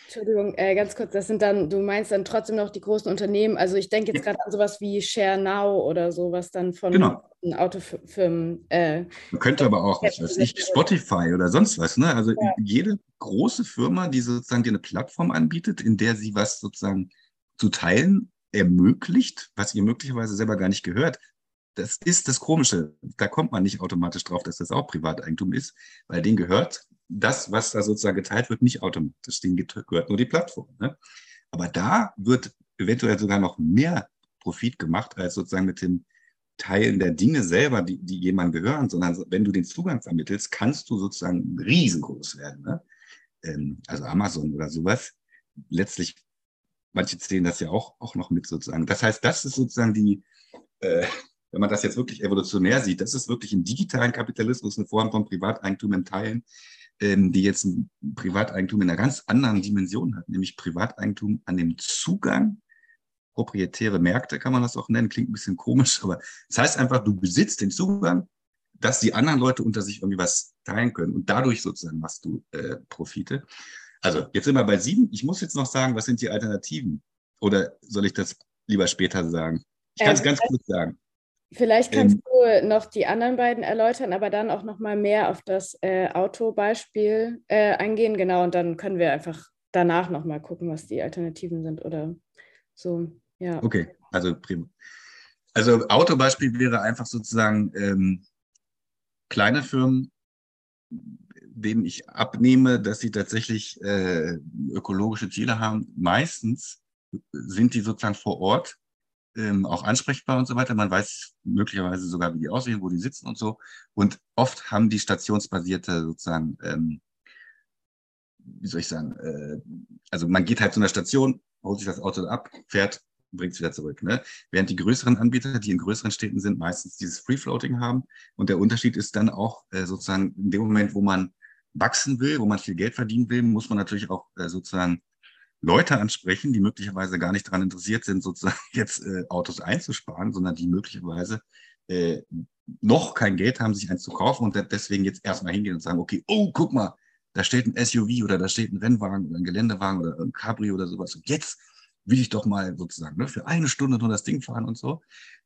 Speaker 4: Entschuldigung, äh, ganz kurz, das sind dann, du meinst dann trotzdem noch die großen Unternehmen. Also ich denke jetzt ja. gerade an sowas wie Share Now oder sowas dann von genau. Autofirmen. Äh,
Speaker 6: Man könnte aber auch, was weiß ich, Spotify oder sonst was. Ne? Also ja. jede große Firma, die sozusagen dir eine Plattform anbietet, in der sie was sozusagen zu teilen ermöglicht, was ihr möglicherweise selber gar nicht gehört, das ist das Komische. Da kommt man nicht automatisch drauf, dass das auch Privateigentum ist, weil denen gehört das, was da sozusagen geteilt wird, nicht automatisch. Denen gehört nur die Plattform. Ne? Aber da wird eventuell sogar noch mehr Profit gemacht, als sozusagen mit dem Teilen der Dinge selber, die, die jemandem gehören, sondern wenn du den Zugang vermittelst, kannst du sozusagen riesengroß werden. Ne? Ähm, also Amazon oder sowas. Letztlich, manche zählen das ja auch, auch noch mit sozusagen. Das heißt, das ist sozusagen die, äh, wenn man das jetzt wirklich evolutionär sieht, das ist wirklich im digitalen Kapitalismus eine Form von Privateigentum im Teilen, ähm, die jetzt ein Privateigentum in einer ganz anderen Dimension hat, nämlich Privateigentum an dem Zugang, proprietäre Märkte kann man das auch nennen, klingt ein bisschen komisch, aber das heißt einfach, du besitzt den Zugang, dass die anderen Leute unter sich irgendwie was teilen können und dadurch sozusagen machst du äh, Profite. Also jetzt sind wir bei sieben. Ich muss jetzt noch sagen, was sind die Alternativen? Oder soll ich das lieber später sagen? Ich kann es ähm, ganz kurz sagen.
Speaker 4: Vielleicht kannst ähm, du noch die anderen beiden erläutern, aber dann auch noch mal mehr auf das äh, Autobeispiel äh, eingehen. Genau, und dann können wir einfach danach noch mal gucken, was die Alternativen sind oder so. Ja.
Speaker 6: Okay, also prima. Also Autobeispiel wäre einfach sozusagen ähm, kleine Firmen, denen ich abnehme, dass sie tatsächlich äh, ökologische Ziele haben. Meistens sind die sozusagen vor Ort ähm, auch ansprechbar und so weiter. Man weiß möglicherweise sogar, wie die aussehen, wo die sitzen und so. Und oft haben die stationsbasierte sozusagen, ähm, wie soll ich sagen, äh, also man geht halt zu einer Station, holt sich das Auto ab, fährt, bringt es wieder zurück. Ne? Während die größeren Anbieter, die in größeren Städten sind, meistens dieses Free-Floating haben. Und der Unterschied ist dann auch äh, sozusagen in dem Moment, wo man wachsen will, wo man viel Geld verdienen will, muss man natürlich auch äh, sozusagen Leute ansprechen, die möglicherweise gar nicht daran interessiert sind, sozusagen jetzt äh, Autos einzusparen, sondern die möglicherweise äh, noch kein Geld haben, sich eins zu kaufen und deswegen jetzt erstmal hingehen und sagen, okay, oh, guck mal, da steht ein SUV oder da steht ein Rennwagen oder ein Geländewagen oder ein Cabrio oder sowas. Und jetzt will ich doch mal sozusagen ne, für eine Stunde nur das Ding fahren und so.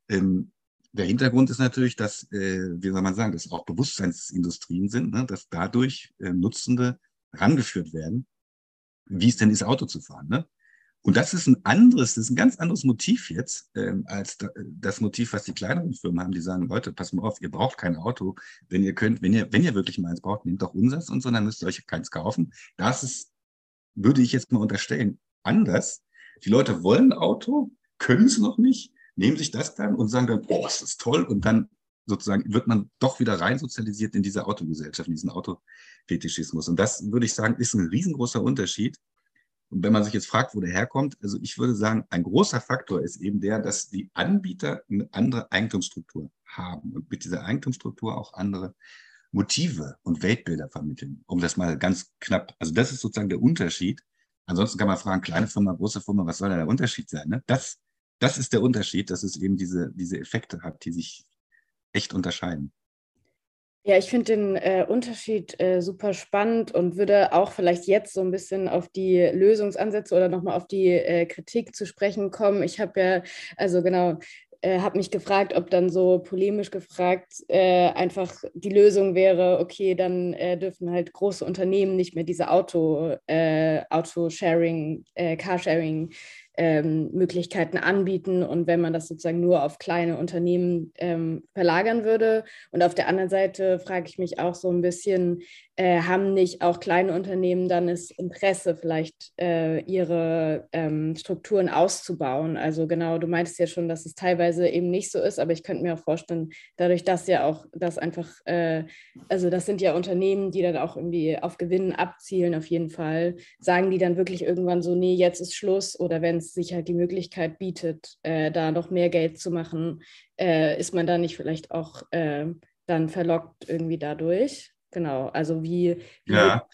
Speaker 6: Ähm, der Hintergrund ist natürlich, dass, äh, wie soll man sagen, dass auch Bewusstseinsindustrien sind, ne, dass dadurch äh, Nutzende rangeführt werden wie es denn ist, Auto zu fahren. Ne? Und das ist ein anderes, das ist ein ganz anderes Motiv jetzt ähm, als da, das Motiv, was die kleineren Firmen haben, die sagen, Leute, pass mal auf, ihr braucht kein Auto, wenn ihr könnt, wenn ihr, wenn ihr wirklich mal eins braucht, nehmt doch unseres und so, dann müsst ihr euch keins kaufen. Das ist, würde ich jetzt mal unterstellen, anders. Die Leute wollen ein Auto, können es noch nicht, nehmen sich das dann und sagen dann, oh, das ist toll, und dann sozusagen wird man doch wieder rein sozialisiert in diese Autogesellschaft, in diesen Autofetischismus. Und das würde ich sagen, ist ein riesengroßer Unterschied. Und wenn man sich jetzt fragt, wo der herkommt, also ich würde sagen, ein großer Faktor ist eben der, dass die Anbieter eine andere Eigentumsstruktur haben und mit dieser Eigentumsstruktur auch andere Motive und Weltbilder vermitteln, um das mal ganz knapp, also das ist sozusagen der Unterschied. Ansonsten kann man fragen, kleine Firma, große Firma, was soll da der Unterschied sein? Ne? Das, das ist der Unterschied, dass es eben diese, diese Effekte hat, die sich echt unterscheiden.
Speaker 4: Ja, ich finde den äh, Unterschied äh, super spannend und würde auch vielleicht jetzt so ein bisschen auf die Lösungsansätze oder nochmal auf die äh, Kritik zu sprechen kommen. Ich habe ja, also genau, äh, habe mich gefragt, ob dann so polemisch gefragt äh, einfach die Lösung wäre, okay, dann äh, dürfen halt große Unternehmen nicht mehr diese Auto, Autosharing, Carsharing ähm, Möglichkeiten anbieten und wenn man das sozusagen nur auf kleine Unternehmen ähm, verlagern würde. Und auf der anderen Seite frage ich mich auch so ein bisschen, äh, haben nicht auch kleine Unternehmen dann das Interesse, vielleicht äh, ihre ähm, Strukturen auszubauen? Also genau, du meintest ja schon, dass es teilweise eben nicht so ist, aber ich könnte mir auch vorstellen, dadurch, dass ja auch das einfach, äh, also das sind ja Unternehmen, die dann auch irgendwie auf Gewinnen abzielen, auf jeden Fall, sagen die dann wirklich irgendwann so, nee, jetzt ist Schluss oder wenn es sich halt die Möglichkeit bietet, äh, da noch mehr Geld zu machen, äh, ist man da nicht vielleicht auch äh, dann verlockt irgendwie dadurch? Genau, also wie, wie
Speaker 6: Ja.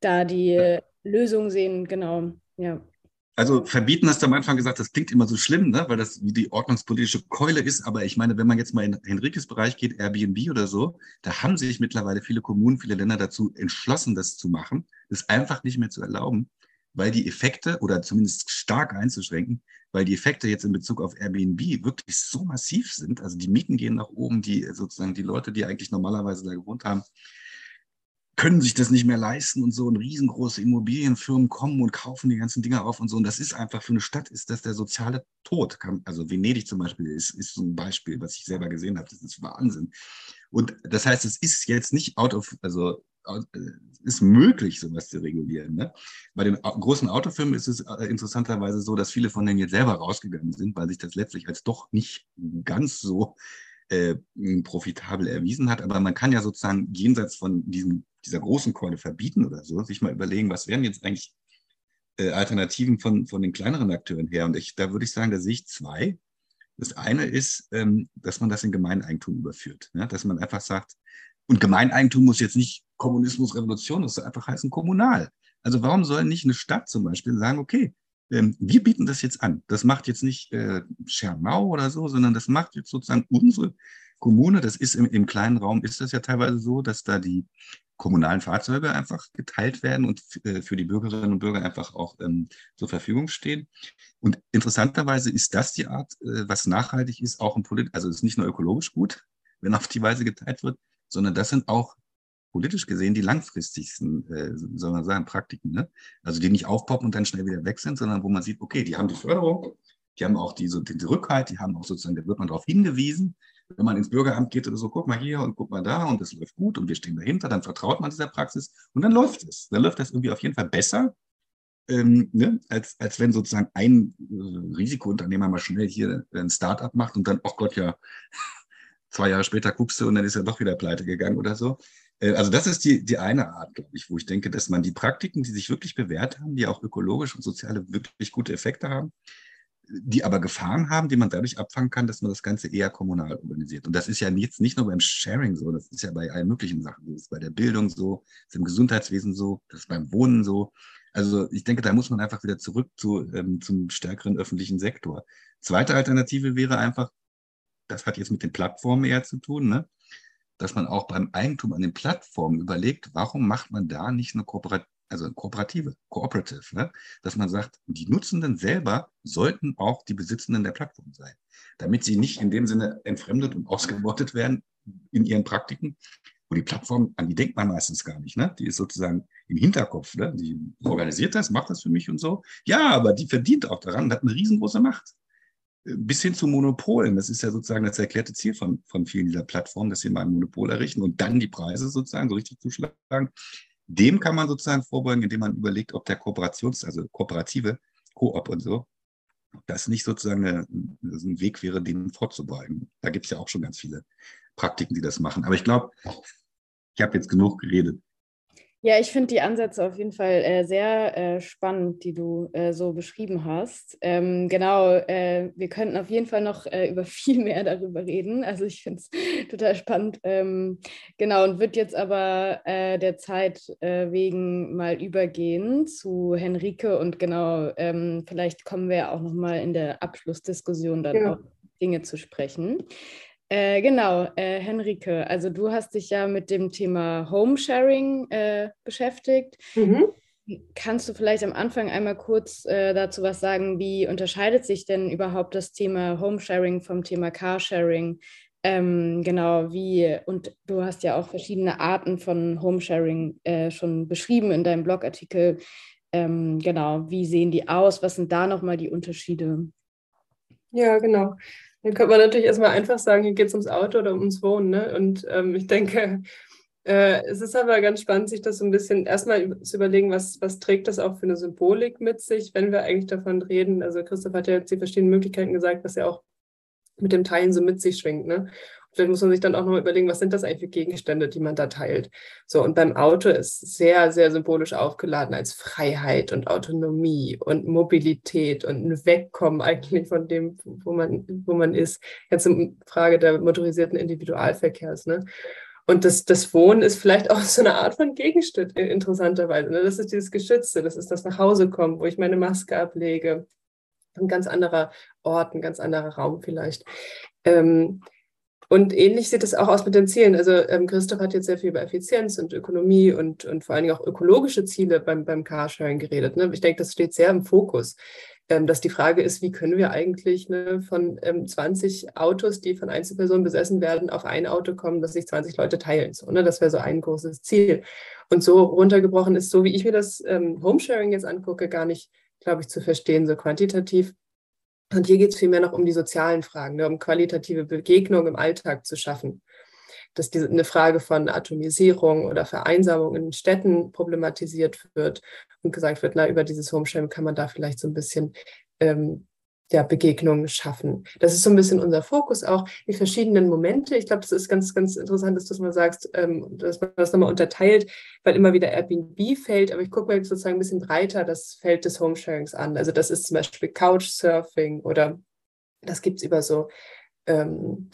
Speaker 4: da die Lösung sehen, genau, ja.
Speaker 6: Also verbieten hast du am Anfang gesagt, das klingt immer so schlimm, ne? weil das wie die ordnungspolitische Keule ist. Aber ich meine, wenn man jetzt mal in Henrikes Bereich geht, Airbnb oder so, da haben sich mittlerweile viele Kommunen, viele Länder dazu entschlossen, das zu machen, das einfach nicht mehr zu erlauben, weil die Effekte oder zumindest stark einzuschränken, weil die Effekte jetzt in Bezug auf Airbnb wirklich so massiv sind. Also die Mieten gehen nach oben, die sozusagen die Leute, die eigentlich normalerweise da gewohnt haben, können sich das nicht mehr leisten und so und riesengroße Immobilienfirmen kommen und kaufen die ganzen Dinger auf und so. Und das ist einfach für eine Stadt, ist das der soziale Tod. Also Venedig zum Beispiel ist, ist so ein Beispiel, was ich selber gesehen habe. Das ist Wahnsinn. Und das heißt, es ist jetzt nicht out of, also äh, ist möglich, sowas zu regulieren. Ne? Bei den großen Autofirmen ist es äh, interessanterweise so, dass viele von denen jetzt selber rausgegangen sind, weil sich das letztlich als doch nicht ganz so äh, profitabel erwiesen hat. Aber man kann ja sozusagen jenseits von diesem, dieser großen Keule verbieten oder so, sich mal überlegen, was wären jetzt eigentlich äh, Alternativen von, von den kleineren Akteuren her. Und ich, da würde ich sagen, da sehe ich zwei. Das eine ist, ähm, dass man das in Gemeineigentum überführt. Ja? Dass man einfach sagt, und Gemeineigentum muss jetzt nicht Kommunismus, Revolution, das soll einfach heißen kommunal. Also warum soll nicht eine Stadt zum Beispiel sagen, okay, ähm, wir bieten das jetzt an. Das macht jetzt nicht äh, oder so, sondern das macht jetzt sozusagen unsere Kommune. Das ist im, im kleinen Raum, ist das ja teilweise so, dass da die kommunalen Fahrzeuge einfach geteilt werden und äh, für die Bürgerinnen und Bürger einfach auch ähm, zur Verfügung stehen. Und interessanterweise ist das die Art, äh, was nachhaltig ist, auch im Polit, also es ist nicht nur ökologisch gut, wenn auf die Weise geteilt wird, sondern das sind auch politisch gesehen die langfristigsten, äh, soll man sagen, Praktiken. Ne? Also die nicht aufpoppen und dann schnell wieder weg sind, sondern wo man sieht, okay, die haben die Förderung, die haben auch diese, den Rückhalt, die haben auch sozusagen, da wird man darauf hingewiesen. Wenn man ins Bürgeramt geht oder so, guck mal hier und guck mal da und das läuft gut und wir stehen dahinter, dann vertraut man dieser Praxis und dann läuft es. Dann läuft das irgendwie auf jeden Fall besser, ähm, ne? als, als wenn sozusagen ein äh, Risikounternehmer mal schnell hier ein Startup macht und dann, oh Gott, ja, zwei Jahre später guckst du und dann ist er doch wieder pleite gegangen oder so. Äh, Also das ist die, die eine Art, glaube ich, wo ich denke, dass man die Praktiken, die sich wirklich bewährt haben, die auch ökologisch und soziale wirklich gute Effekte haben, die aber Gefahren haben, die man dadurch abfangen kann, dass man das Ganze eher kommunal organisiert. Und das ist ja jetzt nicht nur beim Sharing so, das ist ja bei allen möglichen Sachen so. Das ist bei der Bildung so, das ist im Gesundheitswesen so, das ist beim Wohnen so. Also ich denke, da muss man einfach wieder zurück zu, ähm, zum stärkeren öffentlichen Sektor. Zweite Alternative wäre einfach, das hat jetzt mit den Plattformen eher zu tun, ne? Dass man auch beim Eigentum an den Plattformen überlegt, warum macht man da nicht eine Kooperation, also eine Kooperative, Cooperative, ne? dass man sagt, die Nutzenden selber sollten auch die Besitzenden der Plattform sein, damit sie nicht in dem Sinne entfremdet und ausgebeutet werden in ihren Praktiken. Wo die Plattform, an die denkt man meistens gar nicht, ne? Die ist sozusagen im Hinterkopf, ne? Die organisiert das, macht das für mich und so. Ja, aber die verdient auch daran, hat eine riesengroße Macht bis hin zu Monopolen. Das ist ja sozusagen das erklärte Ziel von, von vielen dieser Plattformen, dass sie mal ein Monopol errichten und dann die Preise sozusagen so richtig zuschlagen. Dem kann man sozusagen vorbeugen, indem man überlegt, ob der Kooperations-, also kooperative, Koop und so, das nicht sozusagen eine, ein Weg wäre, dem vorzubeugen. Da gibt es ja auch schon ganz viele Praktiken, die das machen. Aber ich glaube, ich habe jetzt genug geredet.
Speaker 4: Ja, ich finde die Ansätze auf jeden Fall äh, sehr äh, spannend, die du äh, so beschrieben hast. Ähm, genau, äh, wir könnten auf jeden Fall noch äh, über viel mehr darüber reden. Also ich finde es total spannend. Ähm, genau, und wird jetzt aber äh, der Zeit wegen mal übergehen zu Henrike und genau, ähm, vielleicht kommen wir auch nochmal in der Abschlussdiskussion dann
Speaker 5: Ja.
Speaker 4: auf Dinge zu sprechen. Äh, genau, äh, Henrike, also du hast dich ja mit dem Thema Homesharing äh, beschäftigt.
Speaker 5: Mhm.
Speaker 4: Kannst du vielleicht am Anfang einmal kurz äh, dazu was sagen, wie unterscheidet sich denn überhaupt das Thema Homesharing vom Thema Carsharing? Ähm, genau, wie, und du hast ja auch verschiedene Arten von Homesharing äh, schon beschrieben in deinem Blogartikel. Ähm, genau, wie sehen die aus? Was sind da nochmal die Unterschiede?
Speaker 5: Ja, genau. Dann könnte man natürlich erstmal einfach sagen, hier geht es ums Auto oder ums Wohnen. Ne? Und ähm, ich denke, äh, es ist aber ganz spannend, sich das so ein bisschen erstmal zu überlegen, was, was trägt das auch für eine Symbolik mit sich, wenn wir eigentlich davon reden. Also Christoph hat ja jetzt die verschiedenen Möglichkeiten gesagt, was ja auch mit dem Teilen so mit sich schwingt. Ne? Vielleicht muss man sich dann auch noch überlegen, was sind das eigentlich für Gegenstände, die man da teilt. So, und beim Auto ist sehr, sehr symbolisch aufgeladen als Freiheit und Autonomie und Mobilität und ein Wegkommen eigentlich von dem, wo man, wo man ist. Jetzt eine Frage der motorisierten Individualverkehrs. Ne? Und das, das Wohnen ist vielleicht auch so eine Art von Gegenstück, interessanterweise. Ne? Das ist dieses Geschützte, das ist das Nachhausekommen, wo ich meine Maske ablege. Ein ganz anderer Ort, ein ganz anderer Raum vielleicht. Ähm, und ähnlich sieht es auch aus mit den Zielen. Also ähm, Christoph hat jetzt sehr viel über Effizienz und Ökonomie und, und vor allen Dingen auch ökologische Ziele beim, beim Carsharing geredet. Ne? Ich denke, das steht sehr im Fokus ähm, dass die Frage ist, wie können wir eigentlich ne, von ähm, 20 Autos, die von Einzelpersonen besessen werden, auf ein Auto kommen, dass sich 20 Leute teilen. So, ne? Das wäre so ein großes Ziel. Und so runtergebrochen ist, so wie ich mir das ähm, Homesharing jetzt angucke, gar nicht, glaube ich, zu verstehen, so quantitativ. Und hier geht es vielmehr noch um die sozialen Fragen, ne, um qualitative Begegnungen im Alltag zu schaffen. Dass diese, eine Frage von Atomisierung oder Vereinsamung in Städten problematisiert wird und gesagt wird, na, über dieses Homesharing kann man da vielleicht so ein bisschen ähm, ja, Begegnungen schaffen. Das ist so ein bisschen unser Fokus auch, die verschiedenen Momente. Ich glaube, das ist ganz, ganz interessant, dass du mal sagst, ähm, dass man das nochmal unterteilt, weil immer wieder Airbnb fällt, aber ich gucke mal sozusagen ein bisschen breiter das Feld des Homesharings an. Also das ist zum Beispiel Couchsurfing oder das gibt es über so ähm,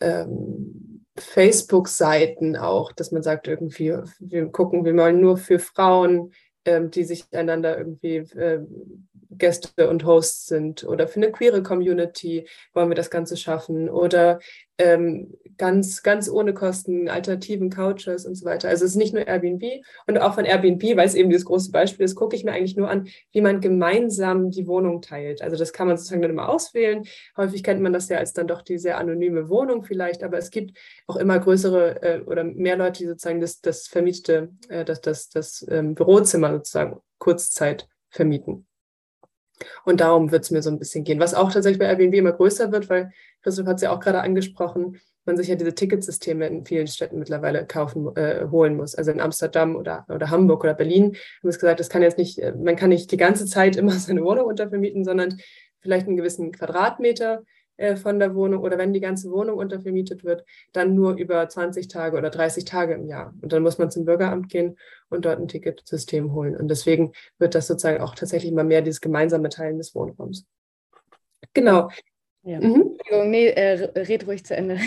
Speaker 5: ähm, Facebook-Seiten auch, dass man sagt, irgendwie, wir gucken, wir wollen nur für Frauen, ähm, die sich einander irgendwie äh, Gäste und Hosts sind. Oder für eine queere Community wollen wir das Ganze schaffen. Oder ähm, ganz, ganz ohne Kosten, alternativen Couches und so weiter. Also es ist nicht nur Airbnb und auch von Airbnb, weil es eben dieses große Beispiel ist, gucke ich mir eigentlich nur an, wie man gemeinsam die Wohnung teilt. Also das kann man sozusagen dann immer auswählen. Häufig kennt man das ja als dann doch die sehr anonyme Wohnung vielleicht, aber es gibt auch immer größere äh, oder mehr Leute, die sozusagen das, das vermietete, äh, das, das, das ähm, Bürozimmer sozusagen Kurzzeit vermieten. Und darum wird es mir so ein bisschen gehen. Was auch tatsächlich bei Airbnb immer größer wird, weil Christoph hat es ja auch gerade angesprochen, man sich ja diese Ticketsysteme in vielen Städten mittlerweile kaufen, äh, holen muss. Also in Amsterdam oder, oder Hamburg oder Berlin haben wir gesagt, das kann jetzt nicht, äh, man kann nicht die ganze Zeit immer seine Wohnung untervermieten, sondern vielleicht einen gewissen Quadratmeter äh, von der Wohnung oder wenn die ganze Wohnung untervermietet wird, dann nur über 20 Tage oder 30 Tage im Jahr. Und dann muss man zum Bürgeramt gehen und dort ein Ticketsystem holen. Und deswegen wird das sozusagen auch tatsächlich immer mehr dieses gemeinsame Teilen des Wohnraums. Genau.
Speaker 4: Ja. Mhm. Nee, äh, red ruhig zu Ende.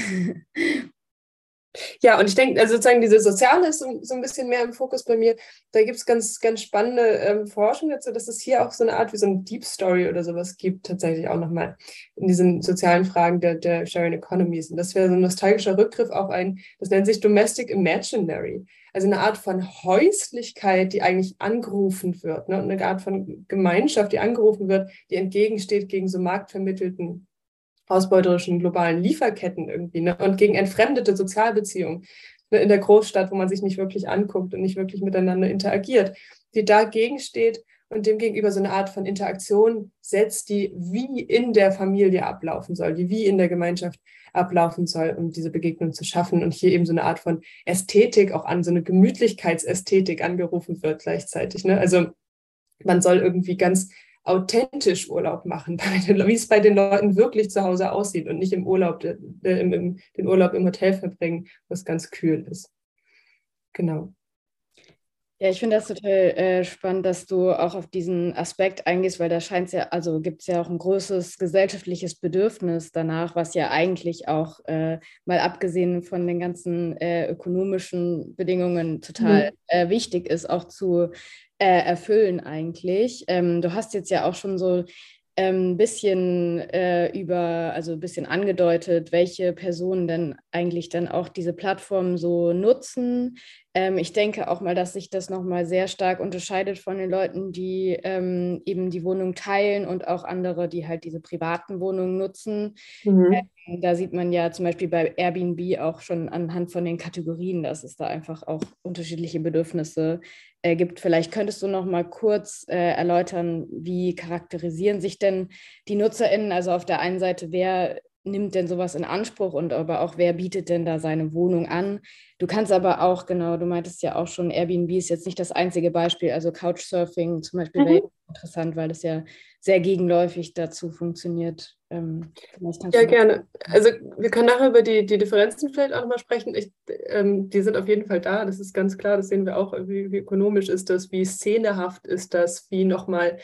Speaker 5: Ja, und ich denke, also sozusagen diese Soziale ist so, so, ein bisschen mehr im Fokus bei mir. Da gibt es ganz, ganz spannende ähm, Forschung dazu, dass es hier auch so eine Art wie so ein Deep Story oder sowas gibt, tatsächlich auch nochmal in diesen sozialen Fragen der, der Sharing Economies. Und das wäre so ein nostalgischer Rückgriff auf ein, das nennt sich Domestic Imaginary. Also eine Art von Häuslichkeit, die eigentlich angerufen wird, ne? und eine Art von Gemeinschaft, die angerufen wird, die entgegensteht gegen so marktvermittelten ausbeuterischen globalen Lieferketten irgendwie ne? und gegen entfremdete Sozialbeziehungen ne? in der Großstadt, wo man sich nicht wirklich anguckt und nicht wirklich miteinander interagiert, die dagegen steht und demgegenüber so eine Art von Interaktion setzt, die wie in der Familie ablaufen soll, die wie in der Gemeinschaft ablaufen soll, um diese Begegnung zu schaffen und hier eben so eine Art von Ästhetik auch an, so eine Gemütlichkeitsästhetik angerufen wird gleichzeitig. Ne? Also man soll irgendwie ganz authentisch Urlaub machen, wie es bei den Leuten wirklich zu Hause aussieht und nicht im Urlaub, äh, im, im, den Urlaub im Hotel verbringen, was ganz kühl ist. Genau.
Speaker 4: Ja, ich finde das total äh, spannend, dass du auch auf diesen Aspekt eingehst, weil da scheint es ja, also gibt es ja auch ein großes gesellschaftliches Bedürfnis danach, was ja eigentlich auch äh, mal abgesehen von den ganzen äh, ökonomischen Bedingungen total mhm. Äh, wichtig ist, auch zu äh, erfüllen eigentlich. Ähm, du hast jetzt ja auch schon so ein ähm, bisschen äh, über, also ein bisschen angedeutet, welche Personen denn eigentlich dann auch diese Plattform so nutzen. Ähm, ich denke auch mal, dass sich das nochmal sehr stark unterscheidet von den Leuten, die ähm, eben die Wohnung teilen und auch andere, die halt diese privaten Wohnungen nutzen. Mhm. Ähm, da sieht man ja zum Beispiel bei Airbnb auch schon anhand von den Kategorien, dass es da einfach auch unterschiedliche Bedürfnisse äh, gibt. Vielleicht könntest du noch mal kurz äh, erläutern, wie charakterisieren sich denn die NutzerInnen? Also auf der einen Seite, wer nimmt denn sowas in Anspruch und aber auch wer bietet denn da seine Wohnung an? Du kannst aber auch, genau, du meintest ja auch schon, Airbnb ist jetzt nicht das einzige Beispiel, also Couchsurfing zum Beispiel mhm. wäre interessant, weil das ja sehr gegenläufig dazu funktioniert. Ähm,
Speaker 5: ja, gerne. Also wir können nachher über die, die Differenzen vielleicht auch nochmal sprechen. Ich, ähm, die sind auf jeden Fall da, das ist ganz klar, das sehen wir auch, wie, wie ökonomisch ist das, wie szenehaft ist das, wie nochmal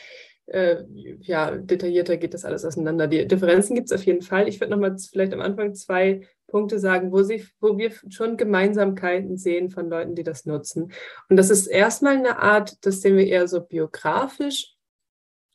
Speaker 5: äh, ja, detaillierter geht das alles auseinander. Die Differenzen gibt es auf jeden Fall. Ich würde nochmal vielleicht am Anfang zwei Punkte sagen, wo, sie, wo wir schon Gemeinsamkeiten sehen von Leuten, die das nutzen. Und das ist erstmal eine Art, das sehen wir eher so biografisch,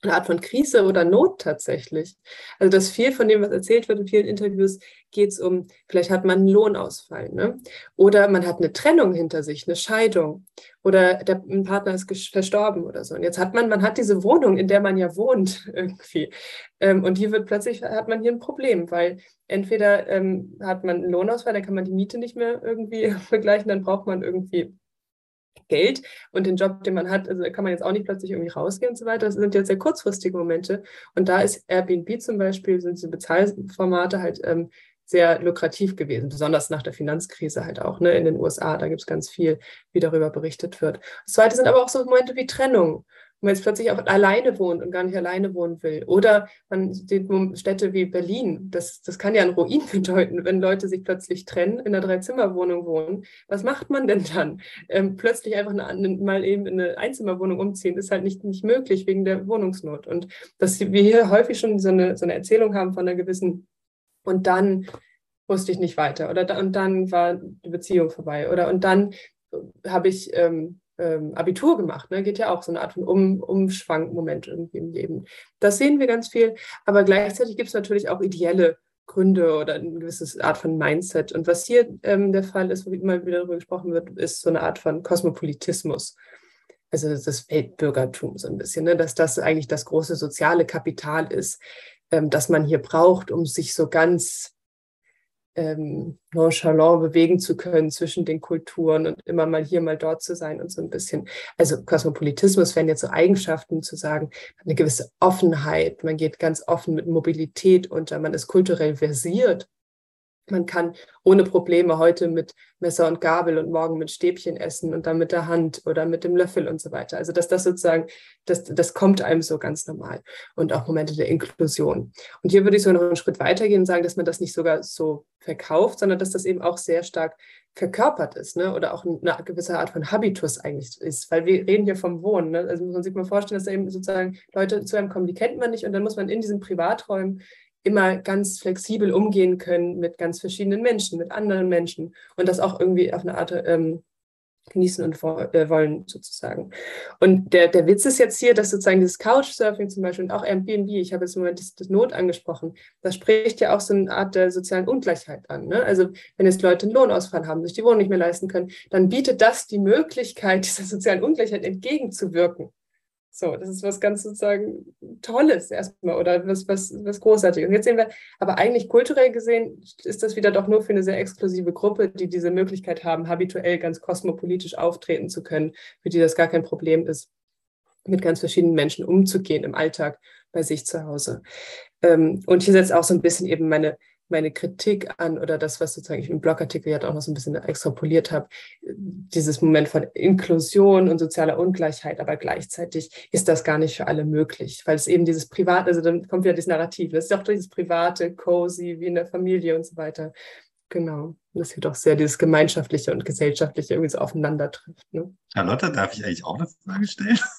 Speaker 5: eine Art von Krise oder Not tatsächlich. Also das viel von dem, was erzählt wird in vielen Interviews, geht es um, vielleicht hat man einen Lohnausfall, ne? oder man hat eine Trennung hinter sich, eine Scheidung, oder der ein Partner ist verstorben oder so. Und jetzt hat man, man hat diese Wohnung, in der man ja wohnt irgendwie, ähm, und hier wird plötzlich, hat man hier ein Problem, weil entweder ähm, hat man einen Lohnausfall, dann kann man die Miete nicht mehr irgendwie begleichen, dann braucht man irgendwie Geld und den Job, den man hat, also kann man jetzt auch nicht plötzlich irgendwie rausgehen und so weiter. Das sind jetzt sehr kurzfristige Momente. Und da ist Airbnb zum Beispiel, sind diese Bezahlformate halt ähm, sehr lukrativ gewesen, besonders nach der Finanzkrise halt auch, ne, in den USA. Da gibt es ganz viel, wie darüber berichtet wird. Das zweite sind aber auch so Momente wie Trennung man jetzt plötzlich auch alleine wohnt und gar nicht alleine wohnen will. Oder man sieht Städte wie Berlin. Das, das kann ja ein Ruin bedeuten, wenn Leute sich plötzlich trennen, in einer Dreizimmerwohnung wohnen. Was macht man denn dann? Ähm, plötzlich einfach eine, mal eben in eine Einzimmerwohnung umziehen, ist halt nicht, nicht möglich wegen der Wohnungsnot. Und dass wir hier häufig schon so eine, so eine Erzählung haben von einer gewissen und dann wusste ich nicht weiter oder da, und dann war die Beziehung vorbei oder und dann habe ich ähm, ähm, Abitur gemacht. Ne? Geht ja auch so eine Art von um, Umschwankmoment irgendwie im Leben. Das sehen wir ganz viel, aber gleichzeitig gibt es natürlich auch ideelle Gründe oder eine gewisse Art von Mindset. Und was hier ähm, der Fall ist, wo immer wieder darüber gesprochen wird, ist so eine Art von Kosmopolitismus. Also das Weltbürgertum so ein bisschen, ne? dass das eigentlich das große soziale Kapital ist, ähm, das man hier braucht, um sich so ganz ähm, nonchalant bewegen zu können zwischen den Kulturen und immer mal hier, mal dort zu sein und so ein bisschen. Also Kosmopolitismus wären jetzt so Eigenschaften zu sagen, eine gewisse Offenheit, man geht ganz offen mit Mobilität unter, man ist kulturell versiert man kann ohne Probleme heute mit Messer und Gabel und morgen mit Stäbchen essen und dann mit der Hand oder mit dem Löffel und so weiter. Also dass das sozusagen, das, das kommt einem so ganz normal. Und auch Momente der Inklusion. Und hier würde ich so noch einen Schritt weitergehen und sagen, dass man das nicht sogar so verkauft, sondern dass das eben auch sehr stark verkörpert ist, ne? oder auch eine gewisse Art von Habitus eigentlich ist, weil wir reden hier vom Wohnen. Ne? Also muss man sich mal vorstellen, dass da eben sozusagen Leute zu einem kommen, die kennt man nicht und dann muss man in diesen Privaträumen immer ganz flexibel umgehen können mit ganz verschiedenen Menschen, mit anderen Menschen und das auch irgendwie auf eine Art ähm, genießen und äh, wollen sozusagen. Und der, der Witz ist jetzt hier, dass sozusagen dieses Couchsurfing zum Beispiel und auch Airbnb, ich habe jetzt im Moment das, das Not angesprochen, das spricht ja auch so eine Art der sozialen Ungleichheit an. Ne? Also wenn jetzt Leute einen Lohnausfall haben, sich die Wohnung nicht mehr leisten können, dann bietet das die Möglichkeit, dieser sozialen Ungleichheit entgegenzuwirken. So, das ist was ganz sozusagen Tolles erstmal oder was, was, was Großartiges. Und jetzt sehen wir, aber eigentlich kulturell gesehen ist das wieder doch nur für eine sehr exklusive Gruppe, die diese Möglichkeit haben, habituell ganz kosmopolitisch auftreten zu können, für die das gar kein Problem ist, mit ganz verschiedenen Menschen umzugehen im Alltag bei sich zu Hause. Ähm, und hier setzt auch so ein bisschen eben meine meine Kritik an oder das, was sozusagen ich im Blogartikel ja auch noch so ein bisschen extrapoliert habe, dieses Moment von Inklusion und sozialer Ungleichheit, aber gleichzeitig ist das gar nicht für alle möglich, weil es eben dieses Private, also dann kommt wieder dieses Narrativ, das ist auch dieses Private, cozy, wie in der Familie und so weiter. Genau, das hier doch sehr dieses Gemeinschaftliche und Gesellschaftliche irgendwie so aufeinander trifft. Ne?
Speaker 6: Charlotte, darf ich eigentlich auch eine Frage stellen?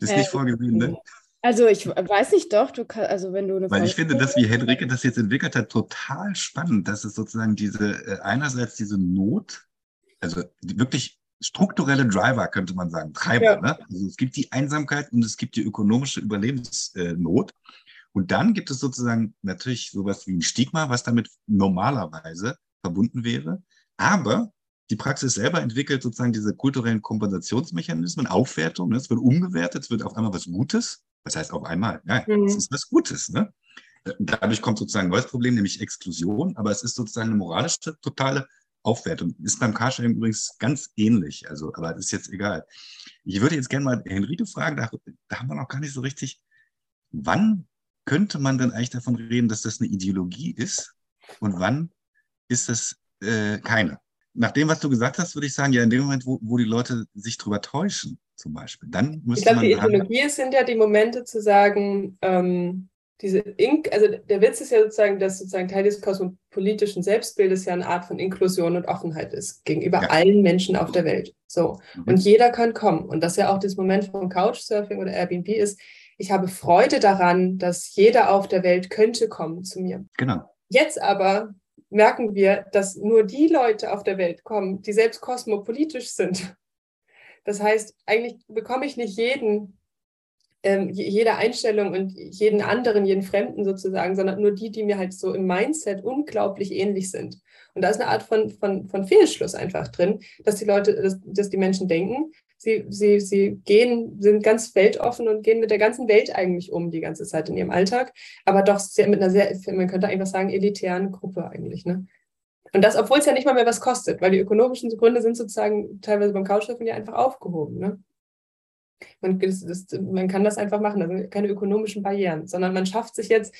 Speaker 6: Das ist äh, nicht vorgesehen, ne?
Speaker 4: Also ich weiß nicht doch, du kannst, also wenn du
Speaker 6: eine Weil ich finde, dass wie Henrike das jetzt entwickelt hat, total spannend, dass es sozusagen diese, äh, einerseits diese Not, also die wirklich strukturelle Driver, könnte man sagen, Treiber. Ja. Ne? Also es gibt die Einsamkeit und es gibt die ökonomische Überlebensnot. Und dann gibt es sozusagen natürlich sowas wie ein Stigma, was damit normalerweise verbunden wäre. Aber die Praxis selber entwickelt sozusagen diese kulturellen Kompensationsmechanismen, Aufwertung. Ne? Es wird umgewertet, es wird auf einmal was Gutes. Was heißt auf einmal? Ja, mhm. es ist was Gutes. Ne? Dadurch kommt sozusagen ein neues Problem, nämlich Exklusion. Aber es ist sozusagen eine moralische, totale Aufwertung. Ist beim Carsharing übrigens ganz ähnlich. Also, aber das ist jetzt egal. Ich würde jetzt gerne mal Henrike fragen, da, da haben wir noch gar nicht so richtig, wann könnte man denn eigentlich davon reden, dass das eine Ideologie ist und wann ist das äh, keine? Nach dem, was du gesagt hast, würde ich sagen, ja, in dem Moment, wo, wo die Leute sich drüber täuschen, zum Beispiel, dann müsste
Speaker 5: ich glaube, die Ideologie sind ja die Momente zu sagen, ähm, diese Ink, also der Witz ist ja sozusagen, dass sozusagen Teil des kosmopolitischen Selbstbildes ja eine Art von Inklusion und Offenheit ist gegenüber ja. allen Menschen auf der Welt. So. Mhm. Und jeder kann kommen. Und das ja auch das Moment von Couchsurfing oder Airbnb ist, ich habe Freude daran, dass jeder auf der Welt könnte kommen zu mir.
Speaker 6: Genau.
Speaker 5: Jetzt aber merken wir, dass nur die Leute auf der Welt kommen, die selbst kosmopolitisch sind. Das heißt, eigentlich bekomme ich nicht jeden ähm, jede Einstellung und jeden anderen, jeden Fremden sozusagen, sondern nur die, die mir halt so im Mindset unglaublich ähnlich sind. Und da ist eine Art von, von, von Fehlschluss einfach drin, dass die Leute, dass, dass die Menschen denken, sie, sie, sie gehen, sind ganz weltoffen und gehen mit der ganzen Welt eigentlich um die ganze Zeit in ihrem Alltag, aber doch sehr, mit einer sehr, man könnte einfach sagen, elitären Gruppe eigentlich. Ne? Und das, obwohl es ja nicht mal mehr was kostet, weil die ökonomischen Gründe sind sozusagen teilweise beim Couchsurfing ja einfach aufgehoben. Ne? Man, das, das, man kann das einfach machen, also keine ökonomischen Barrieren, sondern man schafft sich jetzt,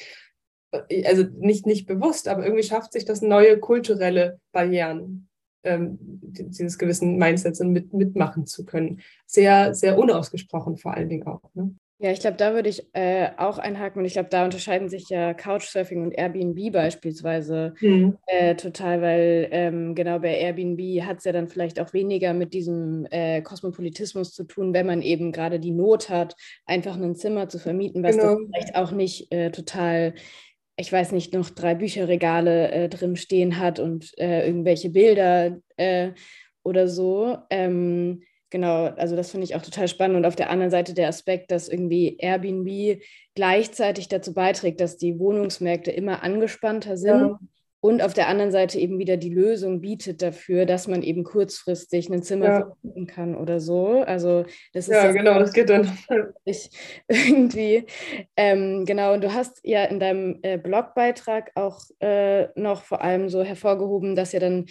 Speaker 5: äh, also nicht, nicht bewusst, aber irgendwie schafft sich das neue kulturelle Barrieren, ähm, dieses gewissen Mindsets mit, mitmachen zu können. Sehr, sehr unausgesprochen vor allen Dingen auch. Ne?
Speaker 4: Ja, ich glaube, da würde ich äh, auch einhaken und ich glaube, da unterscheiden sich ja Couchsurfing und Airbnb beispielsweise mhm. äh, total, weil ähm, genau bei Airbnb hat es ja dann vielleicht auch weniger mit diesem äh, Kosmopolitismus zu tun, wenn man eben gerade die Not hat, einfach ein Zimmer zu vermieten, was genau. vielleicht auch nicht äh, total ich weiß nicht, noch drei Bücherregale äh, drin stehen hat und äh, irgendwelche Bilder äh, oder so. Ähm, Genau, also das finde ich auch total spannend. Und auf der anderen Seite der Aspekt, dass irgendwie Airbnb gleichzeitig dazu beiträgt, dass die Wohnungsmärkte immer angespannter sind. Ja. Und auf der anderen Seite eben wieder die Lösung bietet dafür, dass man eben kurzfristig ein Zimmer ja. vermieten kann oder so. Also das ist
Speaker 5: ja, genau, das geht dann.
Speaker 4: Irgendwie ähm, genau. Und du hast ja in deinem äh, Blogbeitrag auch äh, noch vor allem so hervorgehoben, dass ja dann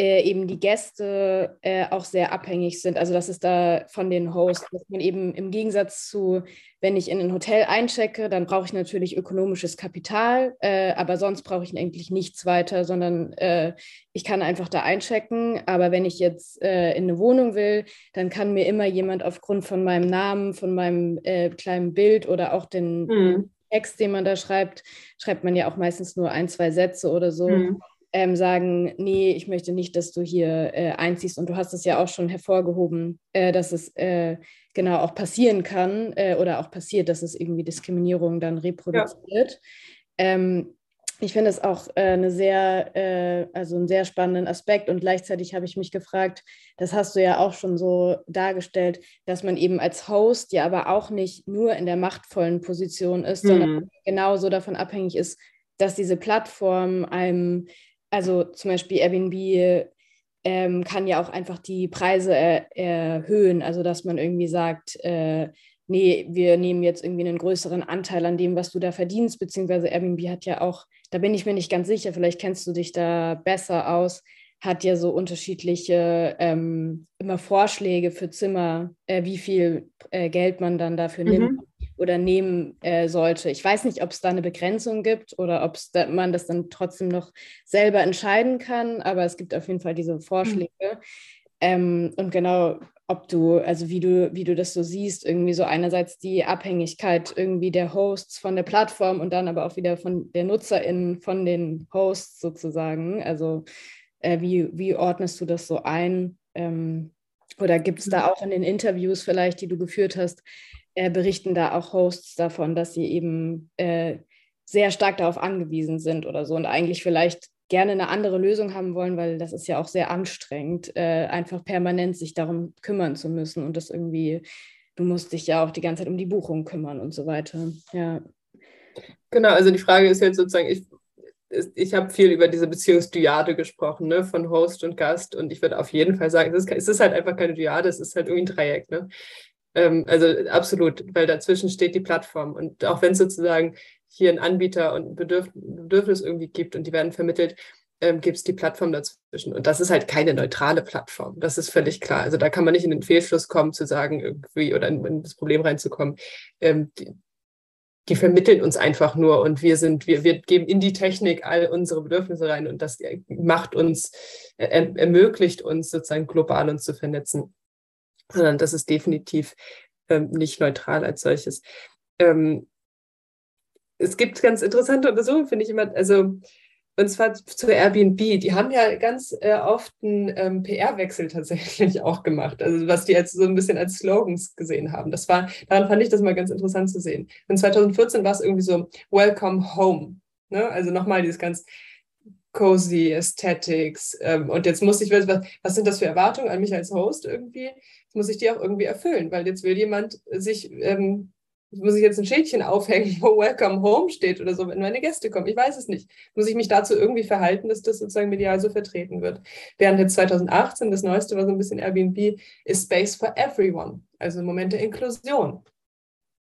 Speaker 4: äh, eben die Gäste äh, auch sehr abhängig sind. Also das ist da von den Hosts, dass man eben im Gegensatz zu, wenn ich in ein Hotel einchecke, dann brauche ich natürlich ökonomisches Kapital, äh, aber sonst brauche ich eigentlich nichts weiter, sondern äh, ich kann einfach da einchecken. Aber wenn ich jetzt äh, in eine Wohnung will, dann kann mir immer jemand aufgrund von meinem Namen, von meinem äh, kleinen Bild oder auch den mhm. Text, den man da schreibt, schreibt man ja auch meistens nur ein, zwei Sätze oder so. Mhm ähm, sagen, nee, ich möchte nicht, dass du hier äh, einziehst. Und du hast es ja auch schon hervorgehoben, äh, dass es äh, genau auch passieren kann äh, oder auch passiert, dass es irgendwie Diskriminierung dann reproduziert. Ja. Ähm, ich finde es auch äh, eine sehr, äh, also einen sehr spannenden Aspekt und gleichzeitig habe ich mich gefragt, das hast du ja auch schon so dargestellt, dass man eben als Host ja aber auch nicht nur in der machtvollen Position ist, mhm. sondern genauso davon abhängig ist, dass diese Plattform einem also zum Beispiel Airbnb ähm, kann ja auch einfach die Preise er erhöhen, also dass man irgendwie sagt, äh, nee, wir nehmen jetzt irgendwie einen größeren Anteil an dem, was du da verdienst, beziehungsweise Airbnb hat ja auch, da bin ich mir nicht ganz sicher, vielleicht kennst du dich da besser aus, hat ja so unterschiedliche ähm, immer Vorschläge für Zimmer, äh, wie viel äh, Geld man dann dafür mhm. nimmt oder nehmen äh, sollte. Ich weiß nicht, ob es da eine Begrenzung gibt oder ob da, man das dann trotzdem noch selber entscheiden kann, aber es gibt auf jeden Fall diese Vorschläge. Mhm. Ähm, und genau, ob du, also wie du, wie du das so siehst, irgendwie so einerseits die Abhängigkeit irgendwie der Hosts von der Plattform und dann aber auch wieder von der NutzerInnen von den Hosts sozusagen. Also äh, wie, wie ordnest du das so ein? Ähm, oder gibt es da mhm. auch in den Interviews vielleicht, die du geführt hast, äh, berichten da auch Hosts davon, dass sie eben äh, sehr stark darauf angewiesen sind oder so und eigentlich vielleicht gerne eine andere Lösung haben wollen, weil das ist ja auch sehr anstrengend, äh, einfach permanent sich darum kümmern zu müssen und das irgendwie, du musst dich ja auch die ganze Zeit um die Buchung kümmern und so weiter. Ja.
Speaker 5: Genau, also die Frage ist jetzt sozusagen, ich, ich habe viel über diese Beziehungsdyade gesprochen, ne, von Host und Gast und ich würde auf jeden Fall sagen, es ist, ist halt einfach keine Dyade, es ist halt irgendwie ein Dreieck. Ne? Ähm, also absolut, weil dazwischen steht die Plattform und auch wenn es sozusagen hier einen Anbieter und ein Bedürf Bedürfnis irgendwie gibt und die werden vermittelt, ähm, gibt es die Plattform dazwischen. Und das ist halt keine neutrale Plattform. Das ist völlig klar. Also da kann man nicht in den Fehlschluss kommen, zu sagen, irgendwie oder in, in das Problem reinzukommen. Ähm, die, die, vermitteln uns einfach nur und wir sind, wir, wir geben in die Technik all unsere Bedürfnisse rein und das macht uns, äh, ermöglicht uns sozusagen global uns zu vernetzen. Sondern das ist definitiv ähm, nicht neutral als solches. Ähm, es gibt ganz interessante Untersuchungen, finde ich immer, also und zwar zu Airbnb. Die haben ja ganz äh, oft einen ähm, PR-Wechsel tatsächlich auch gemacht. Also was die jetzt so ein bisschen als Slogans gesehen haben. Das war, daran fand ich das mal ganz interessant zu sehen. Und 2014 war es irgendwie so Welcome Home. Ne? Also nochmal dieses ganz cozy Aesthetics. Ähm, und jetzt muss ich, was, was sind das für Erwartungen an mich als Host irgendwie? Jetzt muss ich die auch irgendwie erfüllen, weil jetzt will jemand sich ähm, muss ich jetzt ein Schildchen aufhängen, wo Welcome Home steht oder so, wenn meine Gäste kommen? Ich weiß es nicht. Muss ich mich dazu irgendwie verhalten, dass das sozusagen medial so vertreten wird? Während jetzt 2018, das Neueste war so ein bisschen Airbnb, ist Space for Everyone, also im Moment der Inklusion.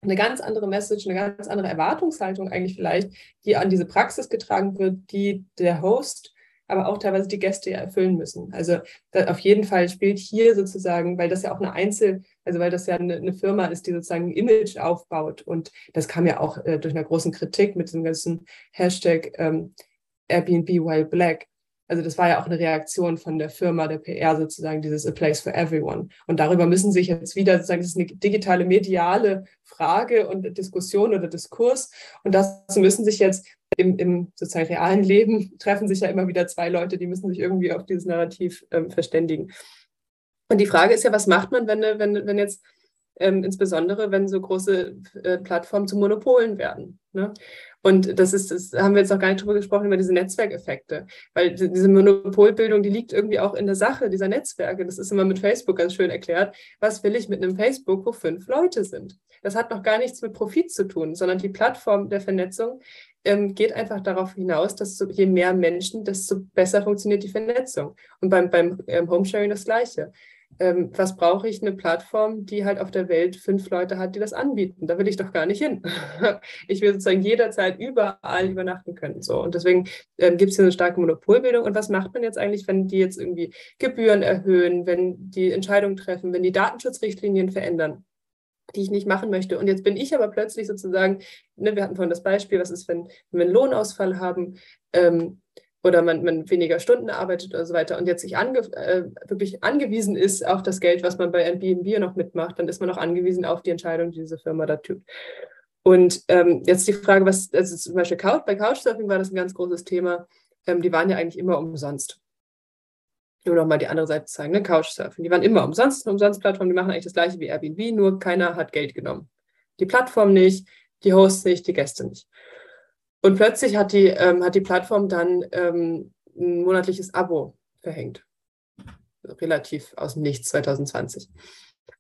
Speaker 5: Eine ganz andere Message, eine ganz andere Erwartungshaltung eigentlich vielleicht, die an diese Praxis getragen wird, die der Host aber auch teilweise die Gäste ja erfüllen müssen. Also auf jeden Fall spielt hier sozusagen, weil das ja auch eine Einzel, also weil das ja eine, eine Firma ist, die sozusagen ein Image aufbaut und das kam ja auch äh, durch eine große Kritik mit dem ganzen Hashtag ähm, Airbnb while black. Also das war ja auch eine Reaktion von der Firma, der PR sozusagen, dieses A Place for Everyone. Und darüber müssen sich jetzt wieder sozusagen, das ist eine digitale mediale Frage und Diskussion oder Diskurs. Und dazu müssen sich jetzt im, im sozusagen realen Leben treffen sich ja immer wieder zwei Leute, die müssen sich irgendwie auf dieses Narrativ ähm, verständigen. Und die Frage ist ja, was macht man, wenn, wenn, wenn jetzt ähm, insbesondere, wenn so große äh, Plattformen zu Monopolen werden. Ne? Und das ist, das haben wir jetzt noch gar nicht drüber gesprochen, über diese Netzwerkeffekte. Weil diese Monopolbildung, die liegt irgendwie auch in der Sache dieser Netzwerke. Das ist immer mit Facebook ganz schön erklärt. Was will ich mit einem Facebook, wo fünf Leute sind? Das hat noch gar nichts mit Profit zu tun, sondern die Plattform der Vernetzung ähm, geht einfach darauf hinaus, dass so, je mehr Menschen, desto besser funktioniert die Vernetzung. Und beim, beim ähm, Homesharing das Gleiche ähm, was brauche ich? Eine Plattform, die halt auf der Welt fünf Leute hat, die das anbieten. Da will ich doch gar nicht hin. ich will sozusagen jederzeit überall übernachten können. So. Und deswegen ähm, gibt es hier eine starke Monopolbildung. Und was macht man jetzt eigentlich, wenn die jetzt irgendwie Gebühren erhöhen, wenn die Entscheidungen treffen, wenn die Datenschutzrichtlinien verändern? die ich nicht machen möchte. Und jetzt bin ich aber plötzlich sozusagen, ne, wir hatten vorhin das Beispiel, was ist, wenn, wenn wir einen Lohnausfall haben, ähm, oder man, man weniger Stunden arbeitet oder so weiter und jetzt sich ange, äh, wirklich angewiesen ist auf das Geld, was man bei Airbnb noch mitmacht, dann ist man auch angewiesen auf die Entscheidung, die diese Firma da tut. Und ähm, jetzt die Frage, was, also zum Beispiel Couch, bei Couchsurfing war das ein ganz großes Thema. Ähm, die waren ja eigentlich immer umsonst. Nur noch mal die andere Seite zeigen, ne? Couchsurfing. Die waren immer umsonst, eine Umsonst-Plattform, die machen eigentlich das gleiche wie Airbnb, nur keiner hat Geld genommen. Die Plattform nicht, die Hosts nicht, die Gäste nicht. Und plötzlich hat die, ähm, hat die Plattform dann ähm, ein monatliches Abo verhängt. Relativ aus dem Nichts 2020.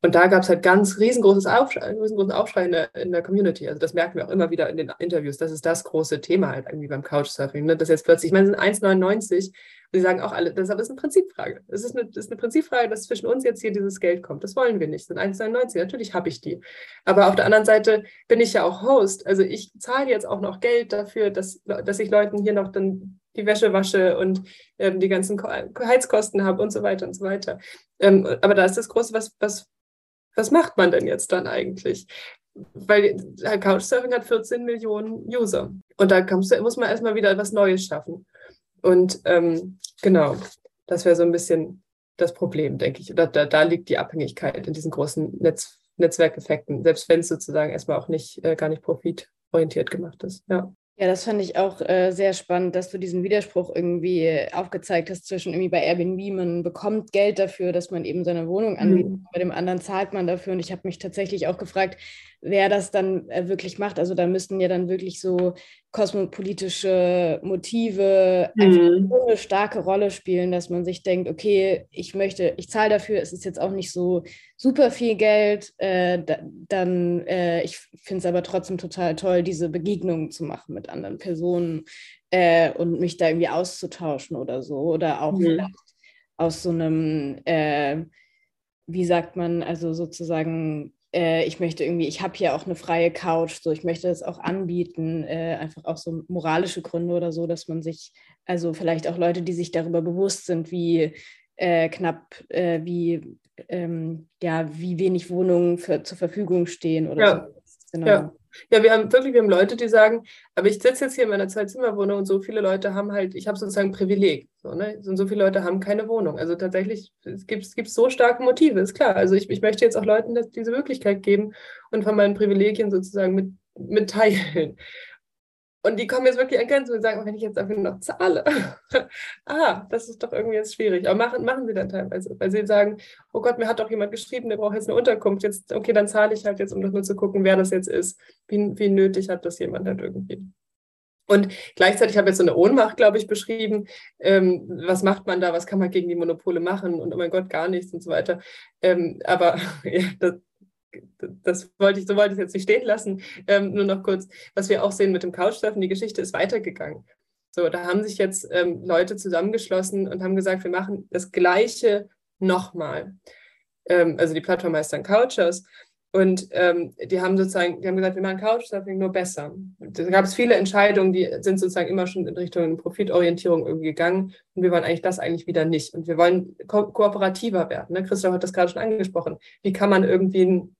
Speaker 5: Und da gab es halt ganz riesengroßes Aufschrei, riesengroßen Aufschrei in der, in der Community. Also das merken wir auch immer wieder in den Interviews. Das ist das große Thema halt irgendwie beim Couchsurfing. Ne? Das jetzt plötzlich, ich meine, sind 1,99 Sie sagen auch alle, das ist aber eine Prinzipfrage. Es ist eine, ist eine Prinzipfrage, dass zwischen uns jetzt hier dieses Geld kommt. Das wollen wir nicht. Sind 1,99. Natürlich habe ich die. Aber auf der anderen Seite bin ich ja auch Host. Also ich zahle jetzt auch noch Geld dafür, dass, dass ich Leuten hier noch dann die Wäsche wasche und ähm, die ganzen Heizkosten habe und so weiter und so weiter. Ähm, aber da ist das Große, was, was, was macht man denn jetzt dann eigentlich? Weil Couchsurfing hat 14 Millionen User. Und da muss man erstmal wieder etwas Neues schaffen. Und ähm, genau, das wäre so ein bisschen das Problem, denke ich. Da, da, da liegt die Abhängigkeit in diesen großen Netz, Netzwerkeffekten, selbst wenn es sozusagen erstmal auch nicht äh, gar nicht profitorientiert gemacht ist. Ja.
Speaker 4: Ja, das fand ich auch äh, sehr spannend, dass du diesen Widerspruch irgendwie äh, aufgezeigt hast zwischen irgendwie bei Airbnb, man bekommt Geld dafür, dass man eben seine Wohnung anbietet, mhm. bei dem anderen zahlt man dafür. Und ich habe mich tatsächlich auch gefragt, wer das dann äh, wirklich macht. Also da müssten ja dann wirklich so kosmopolitische Motive mhm. einfach so eine starke Rolle spielen, dass man sich denkt, okay, ich möchte, ich zahle dafür, es ist jetzt auch nicht so super viel Geld, äh, da, dann, äh, ich finde es aber trotzdem total toll, diese Begegnungen zu machen mit anderen Personen äh, und mich da irgendwie auszutauschen oder so. Oder auch mhm. vielleicht aus so einem, äh, wie sagt man, also sozusagen äh, ich möchte irgendwie, ich habe hier auch eine freie Couch, so ich möchte das auch anbieten, äh, einfach auch so moralische Gründe oder so, dass man sich, also vielleicht auch Leute, die sich darüber bewusst sind, wie äh, knapp, äh, wie ähm, ja, wie wenig Wohnungen für, zur Verfügung stehen oder
Speaker 5: ja.
Speaker 4: so.
Speaker 5: Genau. Ja. Ja, wir haben wirklich, wir haben Leute, die sagen, aber ich sitze jetzt hier in meiner Zwei-Zimmer-Wohnung und so viele Leute haben halt, ich habe sozusagen Privileg. So, ne? Und so viele Leute haben keine Wohnung. Also tatsächlich, es gibt, es gibt so starke Motive, ist klar. Also ich, ich möchte jetzt auch Leuten das, diese Möglichkeit geben und von meinen Privilegien sozusagen mit, mitteilen. Und die kommen jetzt wirklich an Grenzen und sagen, wenn ich jetzt dafür noch zahle, ah, das ist doch irgendwie jetzt schwierig. Aber machen, machen sie dann teilweise, weil sie sagen, oh Gott, mir hat doch jemand geschrieben, der braucht jetzt eine Unterkunft. Jetzt, okay, dann zahle ich halt jetzt, um das nur zu gucken, wer das jetzt ist. Wie, wie nötig hat das jemand halt irgendwie. Und gleichzeitig habe ich jetzt so eine Ohnmacht, glaube ich, beschrieben. Ähm, was macht man da? Was kann man gegen die Monopole machen? Und oh mein Gott, gar nichts und so weiter. Ähm, aber ja, das, das wollte ich, so wollte ich jetzt nicht stehen lassen. Ähm, nur noch kurz, was wir auch sehen mit dem Couchsurfen, die Geschichte ist weitergegangen. So, da haben sich jetzt ähm, Leute zusammengeschlossen und haben gesagt, wir machen das Gleiche nochmal. Ähm, also die Plattform heißt dann Couchers. Und ähm, die haben sozusagen, die haben gesagt, wir machen Couchsurfing nur besser. Da gab es viele Entscheidungen, die sind sozusagen immer schon in Richtung Profitorientierung irgendwie gegangen. Und wir wollen eigentlich das eigentlich wieder nicht. Und wir wollen ko kooperativer werden. Ne? Christoph hat das gerade schon angesprochen. Wie kann man irgendwie ein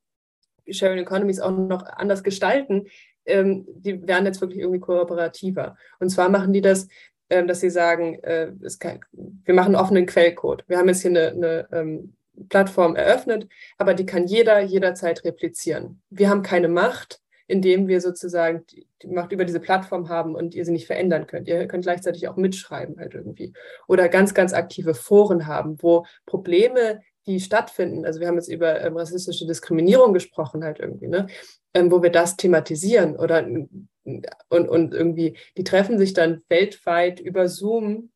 Speaker 5: Sharing Economies auch noch anders gestalten, ähm, die werden jetzt wirklich irgendwie kooperativer. Und zwar machen die das, ähm, dass sie sagen, äh, kann, wir machen offenen Quellcode. Wir haben jetzt hier eine, eine ähm, Plattform eröffnet, aber die kann jeder jederzeit replizieren. Wir haben keine Macht, indem wir sozusagen die Macht über diese Plattform haben und ihr sie nicht verändern könnt. Ihr könnt gleichzeitig auch mitschreiben halt irgendwie. Oder ganz, ganz aktive Foren haben, wo Probleme die stattfinden. Also wir haben jetzt über ähm, rassistische Diskriminierung gesprochen, halt irgendwie, ne? Ähm, wo wir das thematisieren oder und, und irgendwie, die treffen sich dann weltweit über Zoom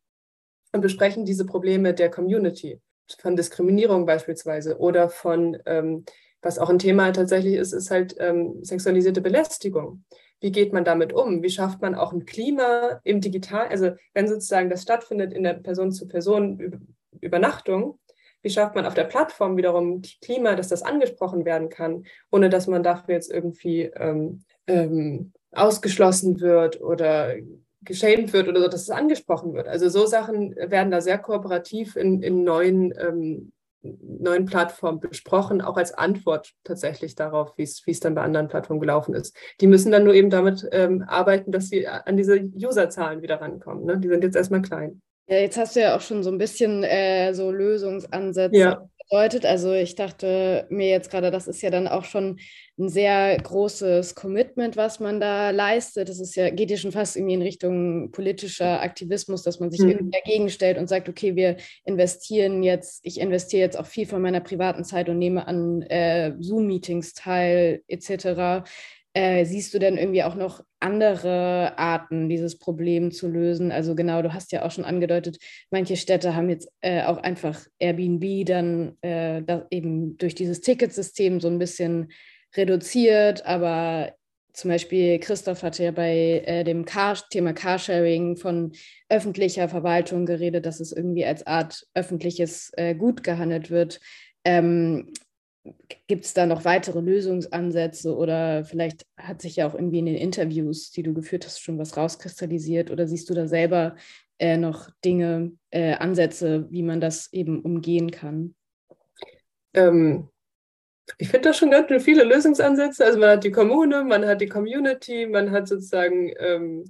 Speaker 5: und besprechen diese Probleme der Community, von Diskriminierung beispielsweise oder von, ähm, was auch ein Thema tatsächlich ist, ist halt ähm, sexualisierte Belästigung. Wie geht man damit um? Wie schafft man auch ein Klima im Digital? Also wenn sozusagen das stattfindet in der Person-zu-Person-Übernachtung, wie schafft man auf der Plattform wiederum Klima, dass das angesprochen werden kann, ohne dass man dafür jetzt irgendwie ähm, ähm, ausgeschlossen wird oder geschämt wird oder so, dass es angesprochen wird. Also so Sachen werden da sehr kooperativ in, in neuen, ähm, neuen Plattformen besprochen, auch als Antwort tatsächlich darauf, wie es dann bei anderen Plattformen gelaufen ist. Die müssen dann nur eben damit ähm, arbeiten, dass sie an diese Userzahlen wieder rankommen. Ne? Die sind jetzt erstmal klein.
Speaker 4: Ja, jetzt hast du ja auch schon so ein bisschen äh, so Lösungsansätze ja. bedeutet. Also ich dachte mir jetzt gerade, das ist ja dann auch schon ein sehr großes Commitment, was man da leistet. Das ist ja, geht ja schon fast irgendwie in Richtung politischer Aktivismus, dass man sich mhm. irgendwie dagegen stellt und sagt, okay, wir investieren jetzt, ich investiere jetzt auch viel von meiner privaten Zeit und nehme an äh, Zoom-Meetings teil, etc. Äh, siehst du denn irgendwie auch noch andere Arten, dieses Problem zu lösen? Also genau, du hast ja auch schon angedeutet, manche Städte haben jetzt äh, auch einfach Airbnb dann äh, eben durch dieses Ticketsystem so ein bisschen reduziert, aber zum Beispiel Christoph hatte ja bei äh, dem Car Thema Carsharing von öffentlicher Verwaltung geredet, dass es irgendwie als Art öffentliches äh, Gut gehandelt wird. Ähm, Gibt es da noch weitere Lösungsansätze oder vielleicht hat sich ja auch irgendwie in den Interviews, die du geführt hast, schon was rauskristallisiert oder siehst du da selber äh, noch Dinge, äh, Ansätze, wie man das eben umgehen kann?
Speaker 5: Ähm, ich finde da schon ganz viele Lösungsansätze. Also man hat die Kommune, man hat die Community, man hat sozusagen ähm,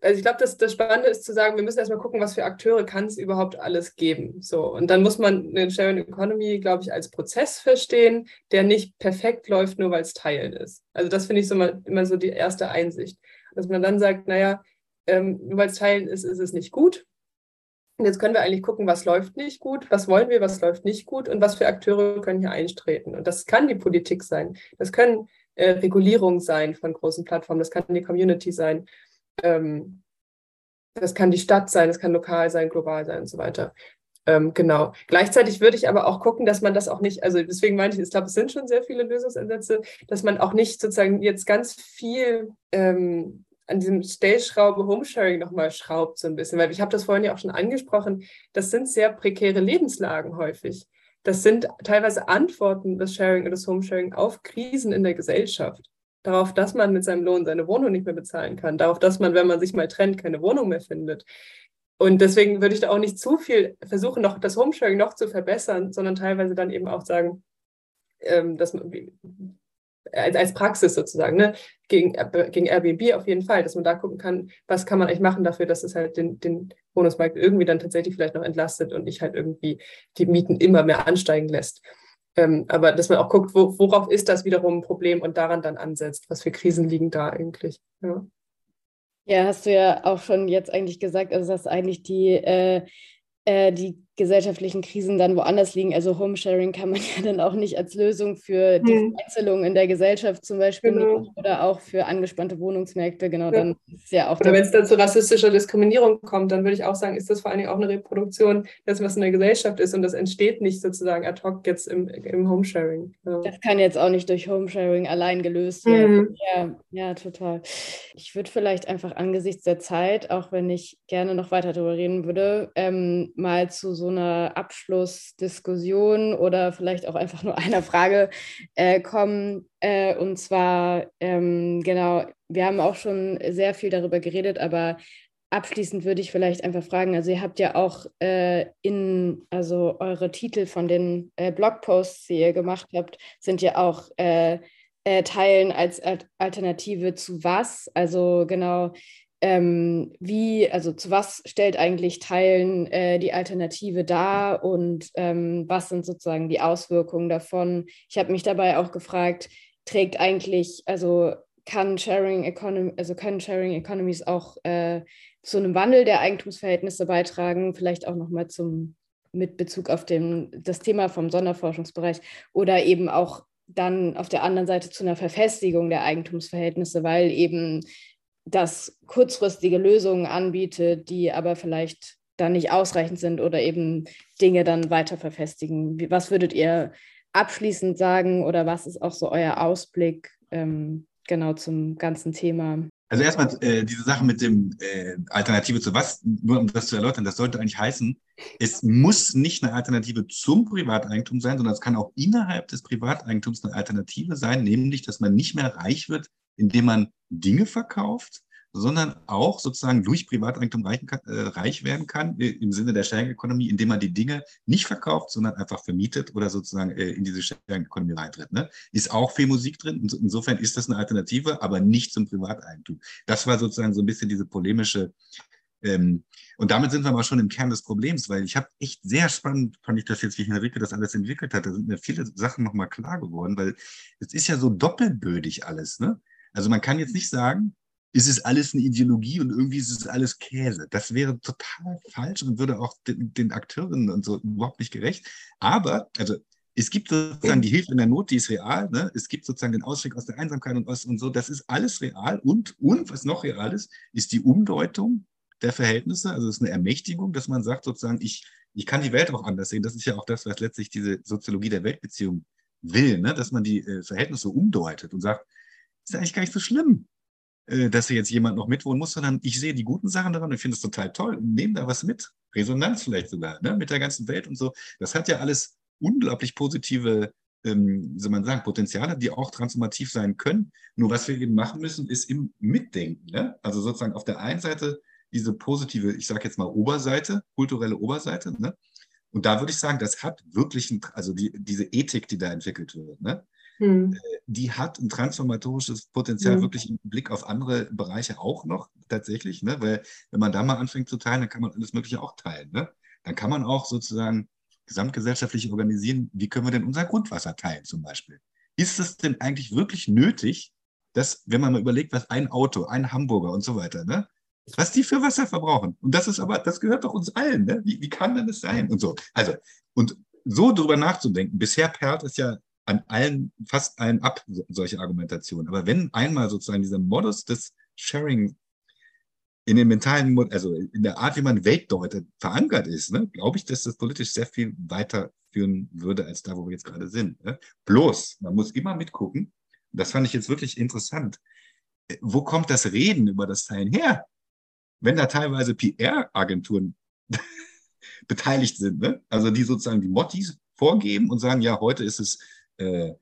Speaker 5: also ich glaube, das, das Spannende ist zu sagen, wir müssen erstmal gucken, was für Akteure kann es überhaupt alles geben. So, und dann muss man eine Sharing Economy, glaube ich, als Prozess verstehen, der nicht perfekt läuft, nur weil es Teilen ist. Also das finde ich so mal, immer so die erste Einsicht. Dass man dann sagt, naja, ähm, nur weil es Teilen ist, ist es nicht gut. Und jetzt können wir eigentlich gucken, was läuft nicht gut, was wollen wir, was läuft nicht gut und was für Akteure können hier eintreten. Und das kann die Politik sein. Das können äh, Regulierung sein von großen Plattformen, das kann die Community sein, ähm, das kann die Stadt sein, das kann lokal sein, global sein und so weiter. Ähm, genau. Gleichzeitig würde ich aber auch gucken, dass man das auch nicht, also deswegen meine ich, ich glaube, es sind schon sehr viele Lösungsansätze, dass man auch nicht sozusagen jetzt ganz viel ähm, an diesem Stellschraube Homesharing nochmal schraubt so ein bisschen, weil ich habe das vorhin ja auch schon angesprochen, das sind sehr prekäre Lebenslagen häufig. Das sind teilweise Antworten des Sharing und des Homesharing auf Krisen in der Gesellschaft. Darauf, dass man mit seinem Lohn seine Wohnung nicht mehr bezahlen kann. Darauf, dass man, wenn man sich mal trennt, keine Wohnung mehr findet. Und deswegen würde ich da auch nicht zu viel versuchen, noch das Homesharing noch zu verbessern, sondern teilweise dann eben auch sagen, ähm, dass man, als, als Praxis sozusagen, ne? gegen, äh, gegen Airbnb auf jeden Fall, dass man da gucken kann, was kann man eigentlich machen dafür, dass es halt den, den Wohnungsmarkt irgendwie dann tatsächlich vielleicht noch entlastet und nicht halt irgendwie die Mieten immer mehr ansteigen lässt. Ähm, aber dass man auch guckt, wo, worauf ist das wiederum ein Problem und daran dann ansetzt, was für Krisen liegen da eigentlich. Ja.
Speaker 4: Ja, hast du ja auch schon jetzt eigentlich gesagt, also dass eigentlich die, äh, äh, die gesellschaftlichen Krisen dann woanders liegen. Also Homesharing kann man ja dann auch nicht als Lösung für die hm. Vereinzelung in der Gesellschaft zum Beispiel genau. oder auch für angespannte Wohnungsmärkte. Genau, ja. dann ist ja auch.
Speaker 5: Oder wenn es dann zu rassistischer Diskriminierung kommt, dann würde ich auch sagen, ist das vor allen Dingen auch eine Reproduktion dessen, was in der Gesellschaft ist und das entsteht nicht sozusagen ad hoc jetzt im, im Homesharing.
Speaker 4: Ja. Das kann jetzt auch nicht durch Homesharing allein gelöst werden. Mhm. Ja, ja, total. Ich würde vielleicht einfach angesichts der Zeit, auch wenn ich gerne noch weiter darüber reden würde, ähm, mal zu so so einer Abschlussdiskussion oder vielleicht auch einfach nur einer Frage äh, kommen. Äh, und zwar, ähm, genau, wir haben auch schon sehr viel darüber geredet, aber abschließend würde ich vielleicht einfach fragen, also ihr habt ja auch äh, in, also eure Titel von den äh, Blogposts, die ihr gemacht habt, sind ja auch äh, äh, Teilen als Alternative zu was? Also genau, ähm, wie, also zu was stellt eigentlich Teilen äh, die Alternative dar und ähm, was sind sozusagen die Auswirkungen davon? Ich habe mich dabei auch gefragt, trägt eigentlich, also kann Sharing Economy, also können Sharing Economies auch äh, zu einem Wandel der Eigentumsverhältnisse beitragen, vielleicht auch nochmal zum mit Bezug auf den, das Thema vom Sonderforschungsbereich oder eben auch dann auf der anderen Seite zu einer Verfestigung der Eigentumsverhältnisse, weil eben das kurzfristige Lösungen anbietet, die aber vielleicht dann nicht ausreichend sind oder eben Dinge dann weiter verfestigen. Was würdet ihr abschließend sagen oder was ist auch so euer Ausblick ähm, genau zum ganzen Thema?
Speaker 6: Also erstmal äh, diese Sache mit dem äh, Alternative zu was, nur um das zu erläutern, das sollte eigentlich heißen, es muss nicht eine Alternative zum Privateigentum sein, sondern es kann auch innerhalb des Privateigentums eine Alternative sein, nämlich dass man nicht mehr reich wird indem man Dinge verkauft, sondern auch sozusagen durch Privateigentum reich, äh, reich werden kann, äh, im Sinne der Sharing Economy, indem man die Dinge nicht verkauft, sondern einfach vermietet oder sozusagen äh, in diese Sharing Economy reintritt. Ne? Ist auch viel Musik drin. Insofern ist das eine Alternative, aber nicht zum Privateigentum. Das war sozusagen so ein bisschen diese polemische ähm, und damit sind wir aber schon im Kern des Problems, weil ich habe echt sehr spannend, fand ich das jetzt, wie Henrike das alles entwickelt hat. Da sind mir viele Sachen nochmal klar geworden, weil es ist ja so doppelbödig alles. Ne? Also man kann jetzt nicht sagen, ist es alles eine Ideologie und irgendwie ist es alles Käse. Das wäre total falsch und würde auch den, den Akteuren und so überhaupt nicht gerecht. Aber, also es gibt sozusagen die Hilfe in der Not, die ist real. Ne? Es gibt sozusagen den Ausweg aus der Einsamkeit und, aus und so. Das ist alles real. Und, und was noch real ist, ist die Umdeutung der Verhältnisse. Also es ist eine Ermächtigung, dass man sagt sozusagen, ich, ich kann die Welt auch anders sehen. Das ist ja auch das, was letztlich diese Soziologie der Weltbeziehung will, ne? dass man die äh, Verhältnisse umdeutet und sagt, ist eigentlich gar nicht so schlimm, äh, dass hier jetzt jemand noch mitwohnen muss, sondern ich sehe die guten Sachen daran und finde es total toll und nehme da was mit. Resonanz vielleicht sogar, ne? mit der ganzen Welt und so. Das hat ja alles unglaublich positive, ähm, soll man sagen, Potenziale, die auch transformativ sein können. Nur was wir eben machen müssen, ist im Mitdenken. Ne? Also sozusagen auf der einen Seite diese positive, ich sage jetzt mal Oberseite, kulturelle Oberseite. Ne? Und da würde ich sagen, das hat wirklich, ein, also die, diese Ethik, die da entwickelt wird. Ne? Hm. Äh, die hat ein transformatorisches Potenzial hm. wirklich im Blick auf andere Bereiche auch noch tatsächlich, ne? weil wenn man da mal anfängt zu teilen, dann kann man alles Mögliche auch teilen. Ne? Dann kann man auch sozusagen gesamtgesellschaftlich organisieren, wie können wir denn unser Grundwasser teilen zum Beispiel. Ist es denn eigentlich wirklich nötig, dass, wenn man mal überlegt, was ein Auto, ein Hamburger und so weiter, ne? was die für Wasser verbrauchen. Und das ist aber, das gehört doch uns allen. Ne? Wie, wie kann denn das sein? Und so. Also, und so drüber nachzudenken, bisher perlt es ja an allen, fast allen ab, solche Argumentationen. Aber wenn einmal sozusagen dieser Modus des Sharing in den mentalen, also in der Art, wie man Welt deutet, verankert ist, ne, glaube ich, dass das politisch sehr viel weiterführen würde, als da, wo wir jetzt gerade sind. Ne? Bloß, man muss immer mitgucken, das fand ich jetzt wirklich interessant, wo kommt das Reden über das Teilen her? Wenn da teilweise PR-Agenturen beteiligt sind, ne? also die sozusagen die Mottis vorgeben und sagen, ja, heute ist es äh,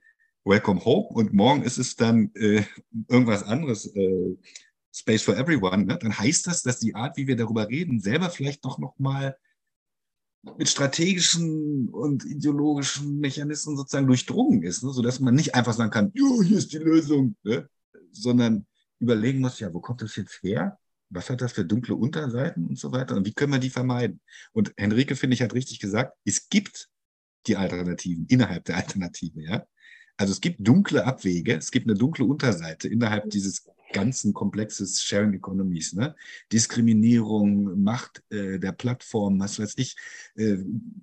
Speaker 6: Welcome Hope und morgen ist es dann äh, irgendwas anderes, äh, Space for Everyone, ne? dann heißt das, dass die Art, wie wir darüber reden, selber vielleicht doch noch mal mit strategischen und ideologischen Mechanismen sozusagen durchdrungen ist, ne? sodass man nicht einfach sagen kann, jo, hier ist die Lösung, ne? sondern überlegen muss, ja, wo kommt das jetzt her? Was hat das für dunkle Unterseiten und so weiter? Und wie können wir die vermeiden? Und Henrike, finde ich, hat richtig gesagt, es gibt die Alternativen innerhalb der Alternative, ja. Also es gibt dunkle Abwege, es gibt eine dunkle Unterseite innerhalb dieses ganzen Komplexes Sharing Economies. Ne? Diskriminierung, Macht äh, der Plattform, was weiß ich, äh,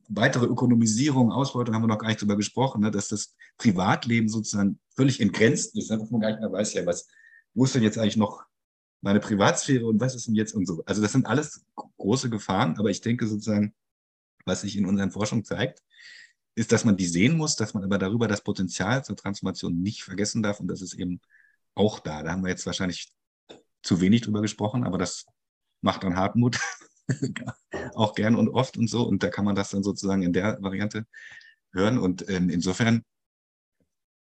Speaker 6: weitere Ökonomisierung, Ausbeutung haben wir noch gar nicht drüber gesprochen, ne? dass das Privatleben sozusagen völlig entgrenzt ist, dass man gar nicht mehr weiß, ja, was, wo ist denn jetzt eigentlich noch meine Privatsphäre und was ist denn jetzt und so. Also das sind alles große Gefahren, aber ich denke sozusagen, was sich in unseren Forschungen zeigt, ist, dass man die sehen muss, dass man aber darüber das Potenzial zur Transformation nicht vergessen darf und das ist eben auch da. Da haben wir jetzt wahrscheinlich zu wenig drüber gesprochen, aber das macht dann Hartmut auch gern und oft und so und da kann man das dann sozusagen in der Variante hören und ähm, insofern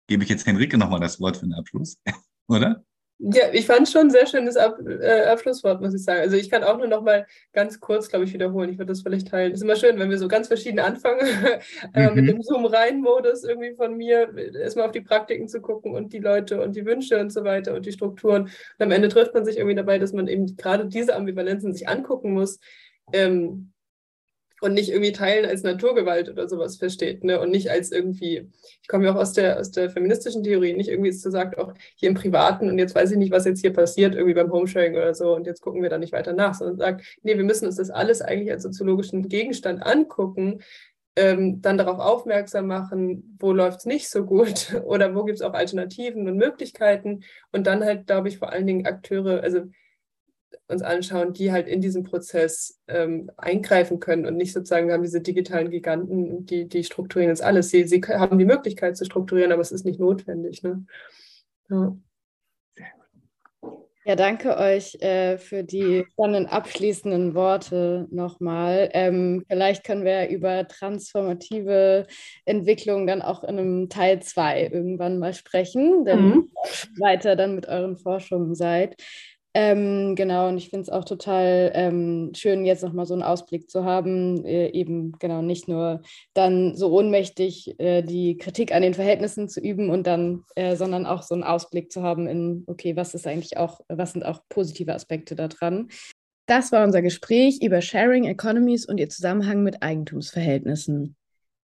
Speaker 6: gebe ich jetzt Henrike nochmal das Wort für den Abschluss, oder?
Speaker 5: Ja, ich fand schon ein sehr schönes Ab äh, Abschlusswort, muss ich sagen. Also ich kann auch nur noch mal ganz kurz, glaube ich, wiederholen. Ich würde das vielleicht teilen. Es ist immer schön, wenn wir so ganz verschieden anfangen, äh, mhm. mit dem Zoom-Rein-Modus irgendwie von mir, erstmal auf die Praktiken zu gucken und die Leute und die Wünsche und so weiter und die Strukturen. Und am Ende trifft man sich irgendwie dabei, dass man eben gerade diese Ambivalenzen sich angucken muss. Ähm, und nicht irgendwie teilen als Naturgewalt oder sowas versteht, ne? Und nicht als irgendwie, ich komme ja auch aus der, aus der feministischen Theorie, nicht irgendwie zu sagt, auch hier im Privaten und jetzt weiß ich nicht, was jetzt hier passiert, irgendwie beim Homesharing oder so und jetzt gucken wir da nicht weiter nach, sondern sagt, nee, wir müssen uns das alles eigentlich als soziologischen Gegenstand angucken, ähm, dann darauf aufmerksam machen, wo läuft es nicht so gut oder wo gibt es auch Alternativen und Möglichkeiten und dann halt, glaube ich, vor allen Dingen Akteure, also uns anschauen, die halt in diesem Prozess ähm, eingreifen können und nicht sozusagen, wir haben diese digitalen Giganten, die, die strukturieren jetzt alles. Sie, sie haben die Möglichkeit zu strukturieren, aber es ist nicht notwendig. Ne? Ja.
Speaker 4: Ja, danke euch äh, für die spannenden abschließenden Worte nochmal. Ähm, vielleicht können wir über transformative Entwicklung dann auch in einem Teil 2 irgendwann mal sprechen, wenn mhm. ihr weiter dann mit euren Forschungen seid. Ähm, genau, und ich finde es auch total ähm, schön, jetzt nochmal so einen Ausblick zu haben, äh, eben genau nicht nur dann so ohnmächtig äh, die Kritik an den Verhältnissen zu üben und dann, äh, sondern auch so einen Ausblick zu haben in, okay, was ist eigentlich auch, was sind auch positive Aspekte daran. Das war unser Gespräch über Sharing Economies und ihr Zusammenhang mit Eigentumsverhältnissen.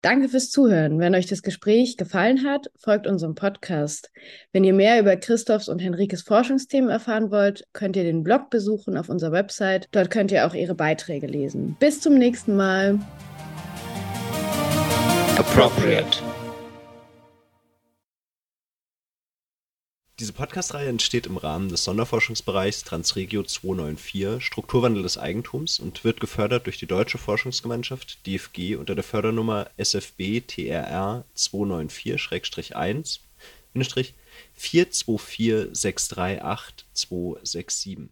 Speaker 4: Danke fürs Zuhören. Wenn euch das Gespräch gefallen hat, folgt unserem Podcast. Wenn ihr mehr über Christophs und Henrikes Forschungsthemen erfahren wollt, könnt ihr den Blog besuchen auf unserer Website. Dort könnt ihr auch ihre Beiträge lesen. Bis zum nächsten Mal.
Speaker 1: Appropriate.
Speaker 7: Diese Podcast-Reihe entsteht im Rahmen des Sonderforschungsbereichs Transregio 294 Strukturwandel des Eigentums und wird gefördert durch die Deutsche Forschungsgemeinschaft DFG unter der Fördernummer SFB TRR 294-1 424 638 267.